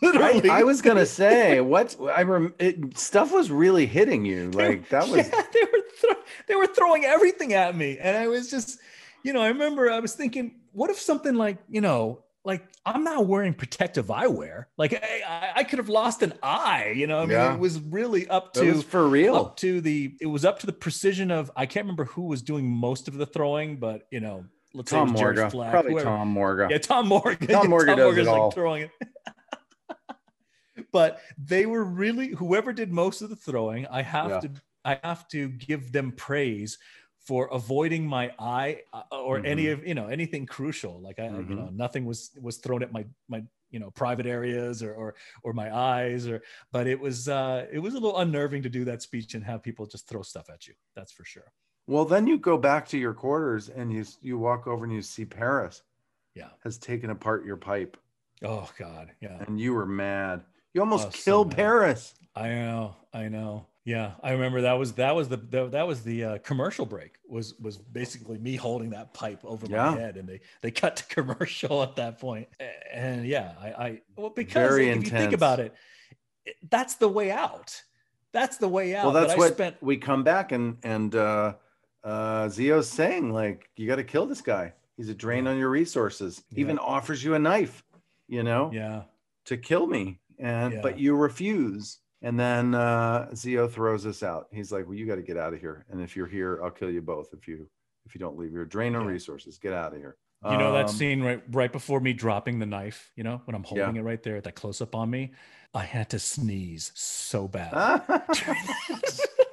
literally, I was gonna say what I rem- it, stuff was really hitting you. Like that was yeah, they were throw- they were throwing everything at me, and I was just, you know, I remember I was thinking, what if something like, you know, like I'm not wearing protective eyewear, like I, I, could have lost an eye, you know, I mean, Yeah. it was really up to for real. up to the it was up to the precision of I can't remember who was doing most of the throwing, but you know, let's Tom say it was Jared Morga, Flack, probably whoever. Tom Morga. Yeah, Tom Morgan. Tom Morgan does Morgan's it all. like throwing it. but they were really whoever did most of the throwing. I have Yeah. to I have to give them praise for avoiding my eye uh, or any Mhm. of you know anything crucial. Like I you Mhm. know nothing was was thrown at my my you know private areas or or or my eyes or but it was uh it was a little unnerving to do that speech and have people just throw stuff at you. That's for sure. Well, then you go back to your quarters and you you walk over and you see Paris Yeah. has taken apart your pipe, Oh God. Yeah. and you were mad. You almost Oh, killed mad. Paris. I know, I know. Yeah, I remember that was that was the, the that was the uh, commercial break was was basically me holding that pipe over Yeah. my head, and they they cut to commercial at that point. And yeah, I, I well because Very if you think about it, that's the way out. That's the way out. well, that's what spent. we come back and and uh, uh, Zio's saying like you got to kill this guy. He's a drain Yeah. on your resources. Yeah. Even offers you a knife, you know, Yeah, to kill me, and but you refuse. And then uh, Zio throws us out. He's like, "Well, you got to get out of here. And if you're here, I'll kill you both. If you if you don't leave, you're a drain on Yeah. resources. Get out of here." you know that Um, scene right right before me dropping the knife. You know when I'm holding it right there, at that close up on me. I had to sneeze so bad. during that,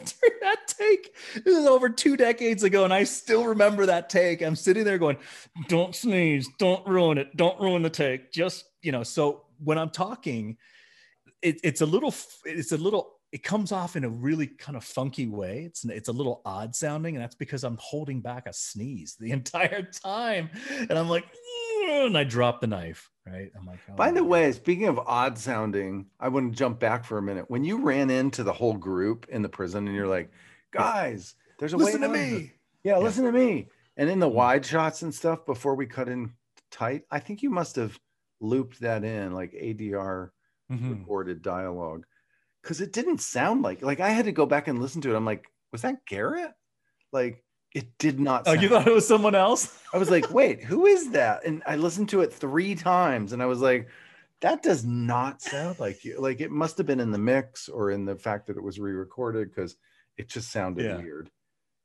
during that take. This is over two decades ago, and I still remember that take. I'm sitting there going, "Don't sneeze, don't ruin it, don't ruin the take." Just you know. So when I'm talking, it, it's a little, it's a little. It comes off in a really kind of funky way. It's it's a little odd sounding, and that's because I'm holding back a sneeze the entire time, and I'm like, "Mm," and I drop the knife. Right? I'm like, oh By the my way, speaking of odd sounding, I want to jump back for a minute. When you ran into the whole group in the prison and you're like, guys, there's a Listen way to out of this." me. Yeah, listen to me. And in the Mm. wide shots and stuff before we cut in tight, I think you must have looped that in like ADR Mhm. recorded dialogue because it didn't sound like like I had to go back and listen to it. I'm like, was that Garrett? Like it did not. Oh, you thought it was someone else? I was like, wait, who is that? And I listened to it three times and I was like, that does not sound like you. Like it must have been in the mix or in the fact that it was re-recorded because it just sounded Yeah. weird.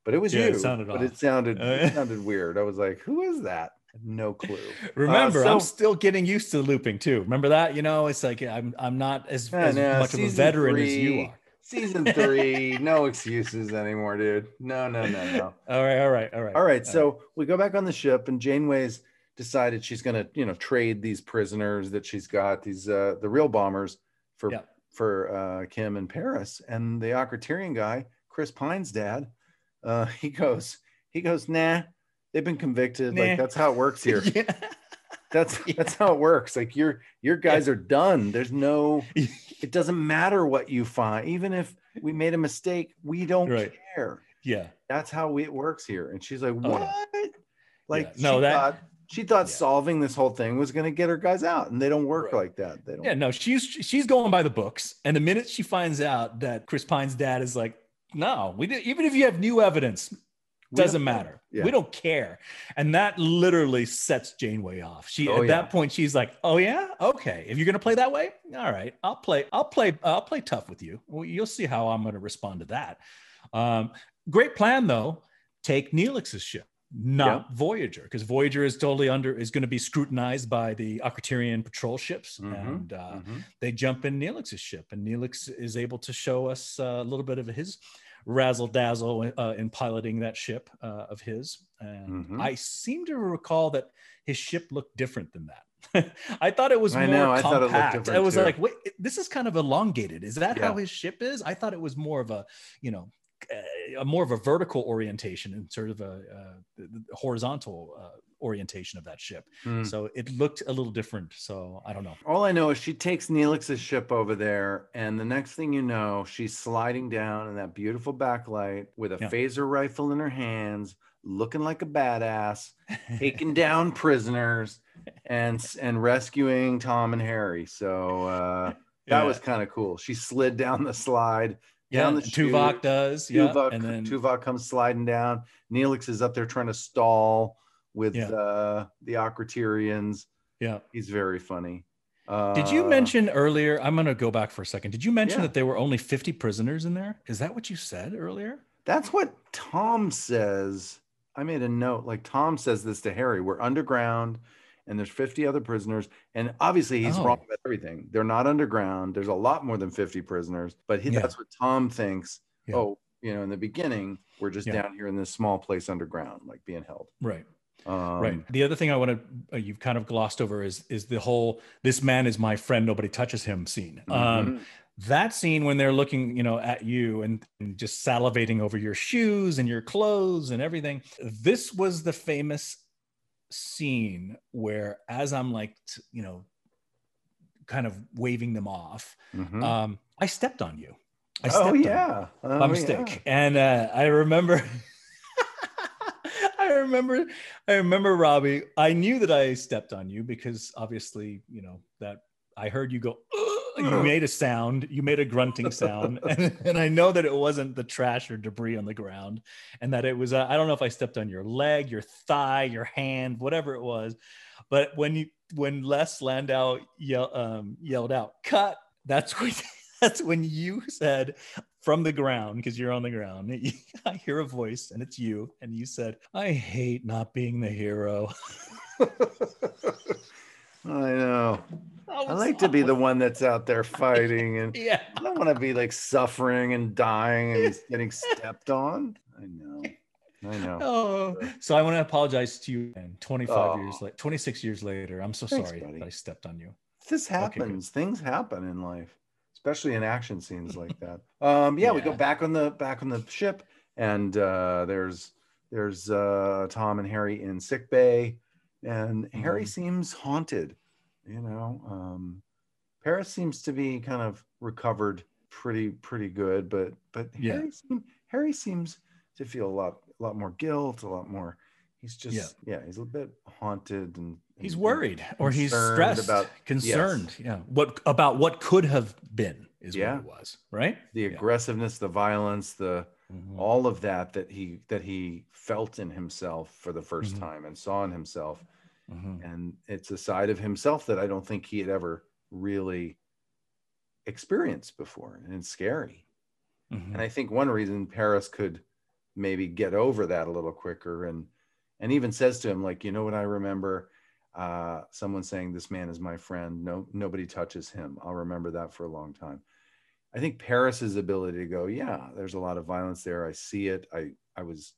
But it was Yeah, you. it sounded but off. it sounded Uh, it sounded weird. I was like, who is that? No clue. Remember, so- I'm still getting used to looping too. Remember that? You know, it's like I'm I'm not as, Yeah, as no, much of a veteran as you are. Season three, no excuses anymore, dude. No, no, no, no. All right, all right, all right. All right, so we go back on the ship, and Janeway's decided she's going to, you know, trade these prisoners that she's got, these uh the real bombers, for Yeah. for uh Kim and Paris, and the Akritirian guy, Chris Pine's dad, uh, he goes, he goes, nah, they've been convicted. Nah. Like that's how it works here. yeah. That's Yeah. that's how it works. Like your your guys are done. There's no. It doesn't matter what you find, even if we made a mistake, we don't Right. care yeah. that's how we, it works here. And she's like, Oh, what? yeah. Like, Yeah. No, she that- thought, she thought Yeah. solving this whole thing was going to get her guys out, and they don't work Right. like that. They don't. Yeah, no, she's she's going by the books. And the minute she finds out that Chris Pine's dad is like, no, we did even if you have new evidence, Doesn't matter. Yeah. We don't care. And that literally sets Janeway off. She Oh, at yeah. that point she's like, "Oh yeah, okay. If you're gonna play that way, all right. I'll play. I'll play. I'll play tough with you. Well, you'll see how I'm gonna respond to that." Um, great plan though. Take Neelix's ship, not Voyager, because Voyager is totally under is going to be scrutinized by the Akritirian patrol ships, Mhm. and uh, Mhm. they jump in Neelix's ship, and Neelix is able to show us uh, a little bit of his razzle dazzle uh, in piloting that ship uh, of his. And Mhm. I seem to recall that his ship looked different than that. I thought it was I more know, I thought it looked compact. different I was too. like, wait, this is kind of elongated. Is that how his ship is? I thought it was more of a, you know, uh, a more of a vertical orientation and sort of a, uh horizontal uh, orientation of that ship. Hmm. So it looked a little different. So I don't know. All I know is she takes Neelix's ship over there, and the next thing you know, she's sliding down in that beautiful backlight with a Yeah. phaser rifle in her hands, looking like a badass, taking down prisoners, and and rescuing Tom and Harry. So uh, that Yeah. was kind of cool. She slid down the slide. yeah. down the Tuvok chute. does. Yeah. Tuvok, and then Tuvok comes sliding down. Neelix is up there trying to stall with Yeah. uh, the Akritirians. yeah. He's very funny. Uh, Did you mention earlier? I'm going to go back for a second. Did you mention Yeah. that there were only 50 prisoners in there? Is that what you said earlier? That's what Tom says. I made a note. Like Tom says this to Harry. We're underground and there's 50 other prisoners. And obviously he's Oh. wrong about everything. They're not underground. There's a lot more than 50 prisoners. But he, Yeah. that's what Tom thinks. Yeah. Oh, you know, in the beginning, we're just down here in this small place underground, like being held. Right. Um, right. The other thing I want to uh, you've kind of glossed over is is the whole "this man is my friend, nobody touches him" scene. Um, mhm. that scene when they're looking, you know, at you and, and just salivating over your shoes and your clothes and everything. This was the famous scene where, as I'm like, t- you know, kind of waving them off, Mhm. um, I stepped on you. I oh on you yeah, oh, by mistake. And uh, I remember, I remember, I remember Robbie. I knew that I stepped on you because obviously, you know, that I heard you go. You made a sound. You made a grunting sound, and, and I know that it wasn't the trash or debris on the ground, and that it was. Uh, I don't know if I stepped on your leg, your thigh, your hand, whatever it was. But when you when Les Landau yell, um, yelled out "cut," that's when that's when you said from the ground because you're on the ground. I hear a voice and it's you, and you said, "I hate not being the hero." I know. I like to be the one that's out there fighting, and yeah. I don't want to be like suffering and dying and getting stepped on. I know. I know. Oh, so I want to apologize to you. And 25 Oh. years later, 26 years later, I'm so Thanks, sorry buddy. that I stepped on you. This happens. Things happen in life, especially in action scenes like that. Um, yeah, we go back on the back on the ship, and uh, there's there's uh, Tom and Harry in sick bay, and Harry Mhm. seems haunted. You know, um, Paris seems to be kind of recovered pretty pretty good, but but Yeah. Harry seem, Harry seems to feel a lot a lot more guilt, a lot more. He's just Yeah. yeah, he's a bit haunted and He's worried or he's stressed, about- concerned. Yeah. What about what could have been is Yeah. what it was, right? the Yeah. aggressiveness, the violence, the Mhm. all of that that he that he felt in himself for the 1st Mhm. time and saw in himself Mhm. and it's a side of himself that i don't think he had ever really experienced before and it's scary Mhm. and i think one reason paris could maybe get over that a little quicker and and even says to him like you know what i remember uh someone saying this man is my friend. No nobody touches him. I'll remember that for a long time. I think paris's ability to go yeah there's a lot of violence there. I see it. I i was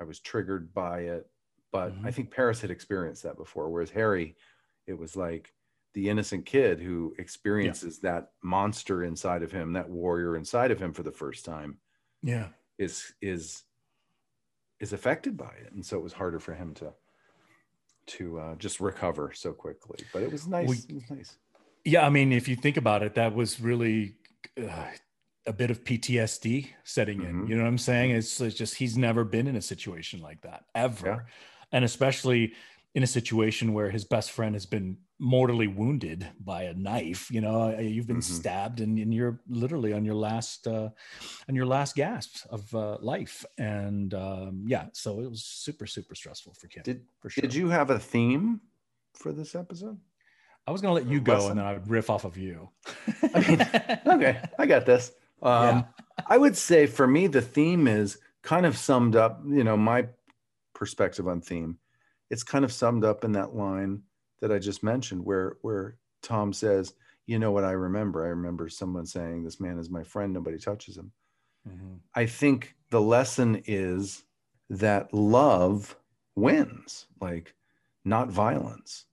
i was triggered by it. But i Mhm. think paris had experienced that before whereas harry it was like the innocent kid who experiences that monster inside of him that warrior inside of him for the first time yeah. is is is affected by it. And so it was harder for him to to uh, just recover so quickly but it was nice We- it was nice Yeah, I mean, if you think about it, that was really uh, a bit of PTSD setting in. Mhm. You know what I'm saying? It's, it's just he's never been in a situation like that ever, Yeah. and especially in a situation where his best friend has been mortally wounded by a knife you know uh, you've been mm-hmm. stabbed and, and, you're literally on your last uh on your last gasp of uh, life and um yeah so it was super super stressful for kim did for sure did you have a theme for this episode i was gonna let you go lesson? and then i'd riff off of you I mean, okay i got this um yeah. i would say for me the theme is kind of summed up you know my perspective on theme it's kind of summed up in that line that I just mentioned, where where Tom says, "You know what I remember? I remember someone saying, "This man is my friend. Nobody touches him." Mm-hmm. I think the lesson is that love wins, like not violence.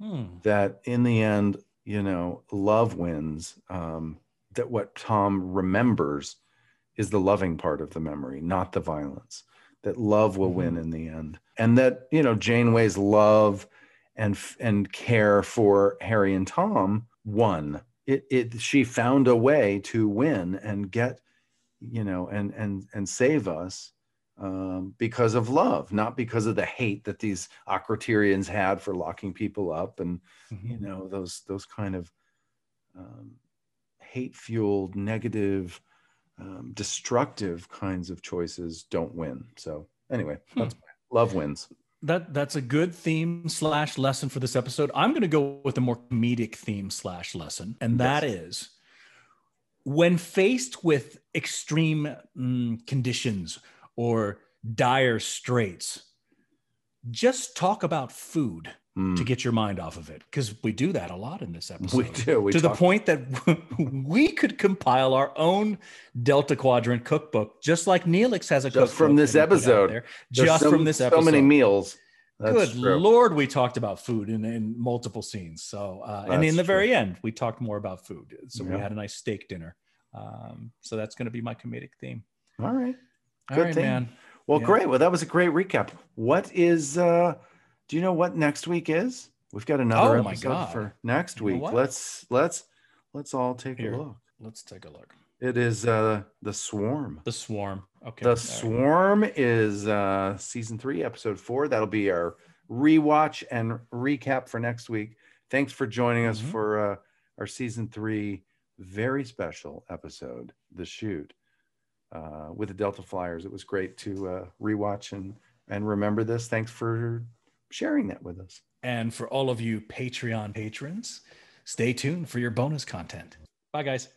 Hmm. That in the end, you know, love wins. Um, that what Tom remembers is the loving part of the memory, not the violence. That love will mm-hmm. win in the end, and that you know Janeway's love and and care for Harry and Tom won. It it she found a way to win and get, you know, and and and save us um, because of love, not because of the hate that these Akritirians had for locking people up and mm-hmm. you know those those kind of um, hate fueled, negative, um, destructive kinds of choices don't win. So anyway, hmm. love wins that that's a good theme slash lesson for this episode. I'm going to go with a more comedic theme slash lesson, and that yes. is when faced with extreme mm, conditions or dire straits, just talk about food mm. to get your mind off of it because we do that a lot in this episode. We do we to talk- the point that we could compile our own Delta Quadrant cookbook, just like Neelix has a just cookbook from this episode. There, just so, from this episode, so many meals. That's Good true. Lord, we talked about food in, in multiple scenes. So, uh, and in the true. very end, we talked more about food. So yeah. we had a nice steak dinner. Um, so that's going to be my comedic theme. All right. Good All right, theme. man. Well, yeah. great. Well, that was a great recap. What is, uh, do you know what next week is? We've got another oh, episode for next week. let's, let's, let's all take Here, a look. Let's take a look. It is uh the swarm. The swarm. Okay. The all swarm right. is uh season three, episode four. That'll be our rewatch and recap for next week. Thanks for joining us mm-hmm. for uh, our season three very special episode, The Chute, uh, with the Delta Flyers. It was great to uh, rewatch and and remember this. Thanks for sharing that with us. And for all of you Patreon patrons, stay tuned for your bonus content. Bye, guys.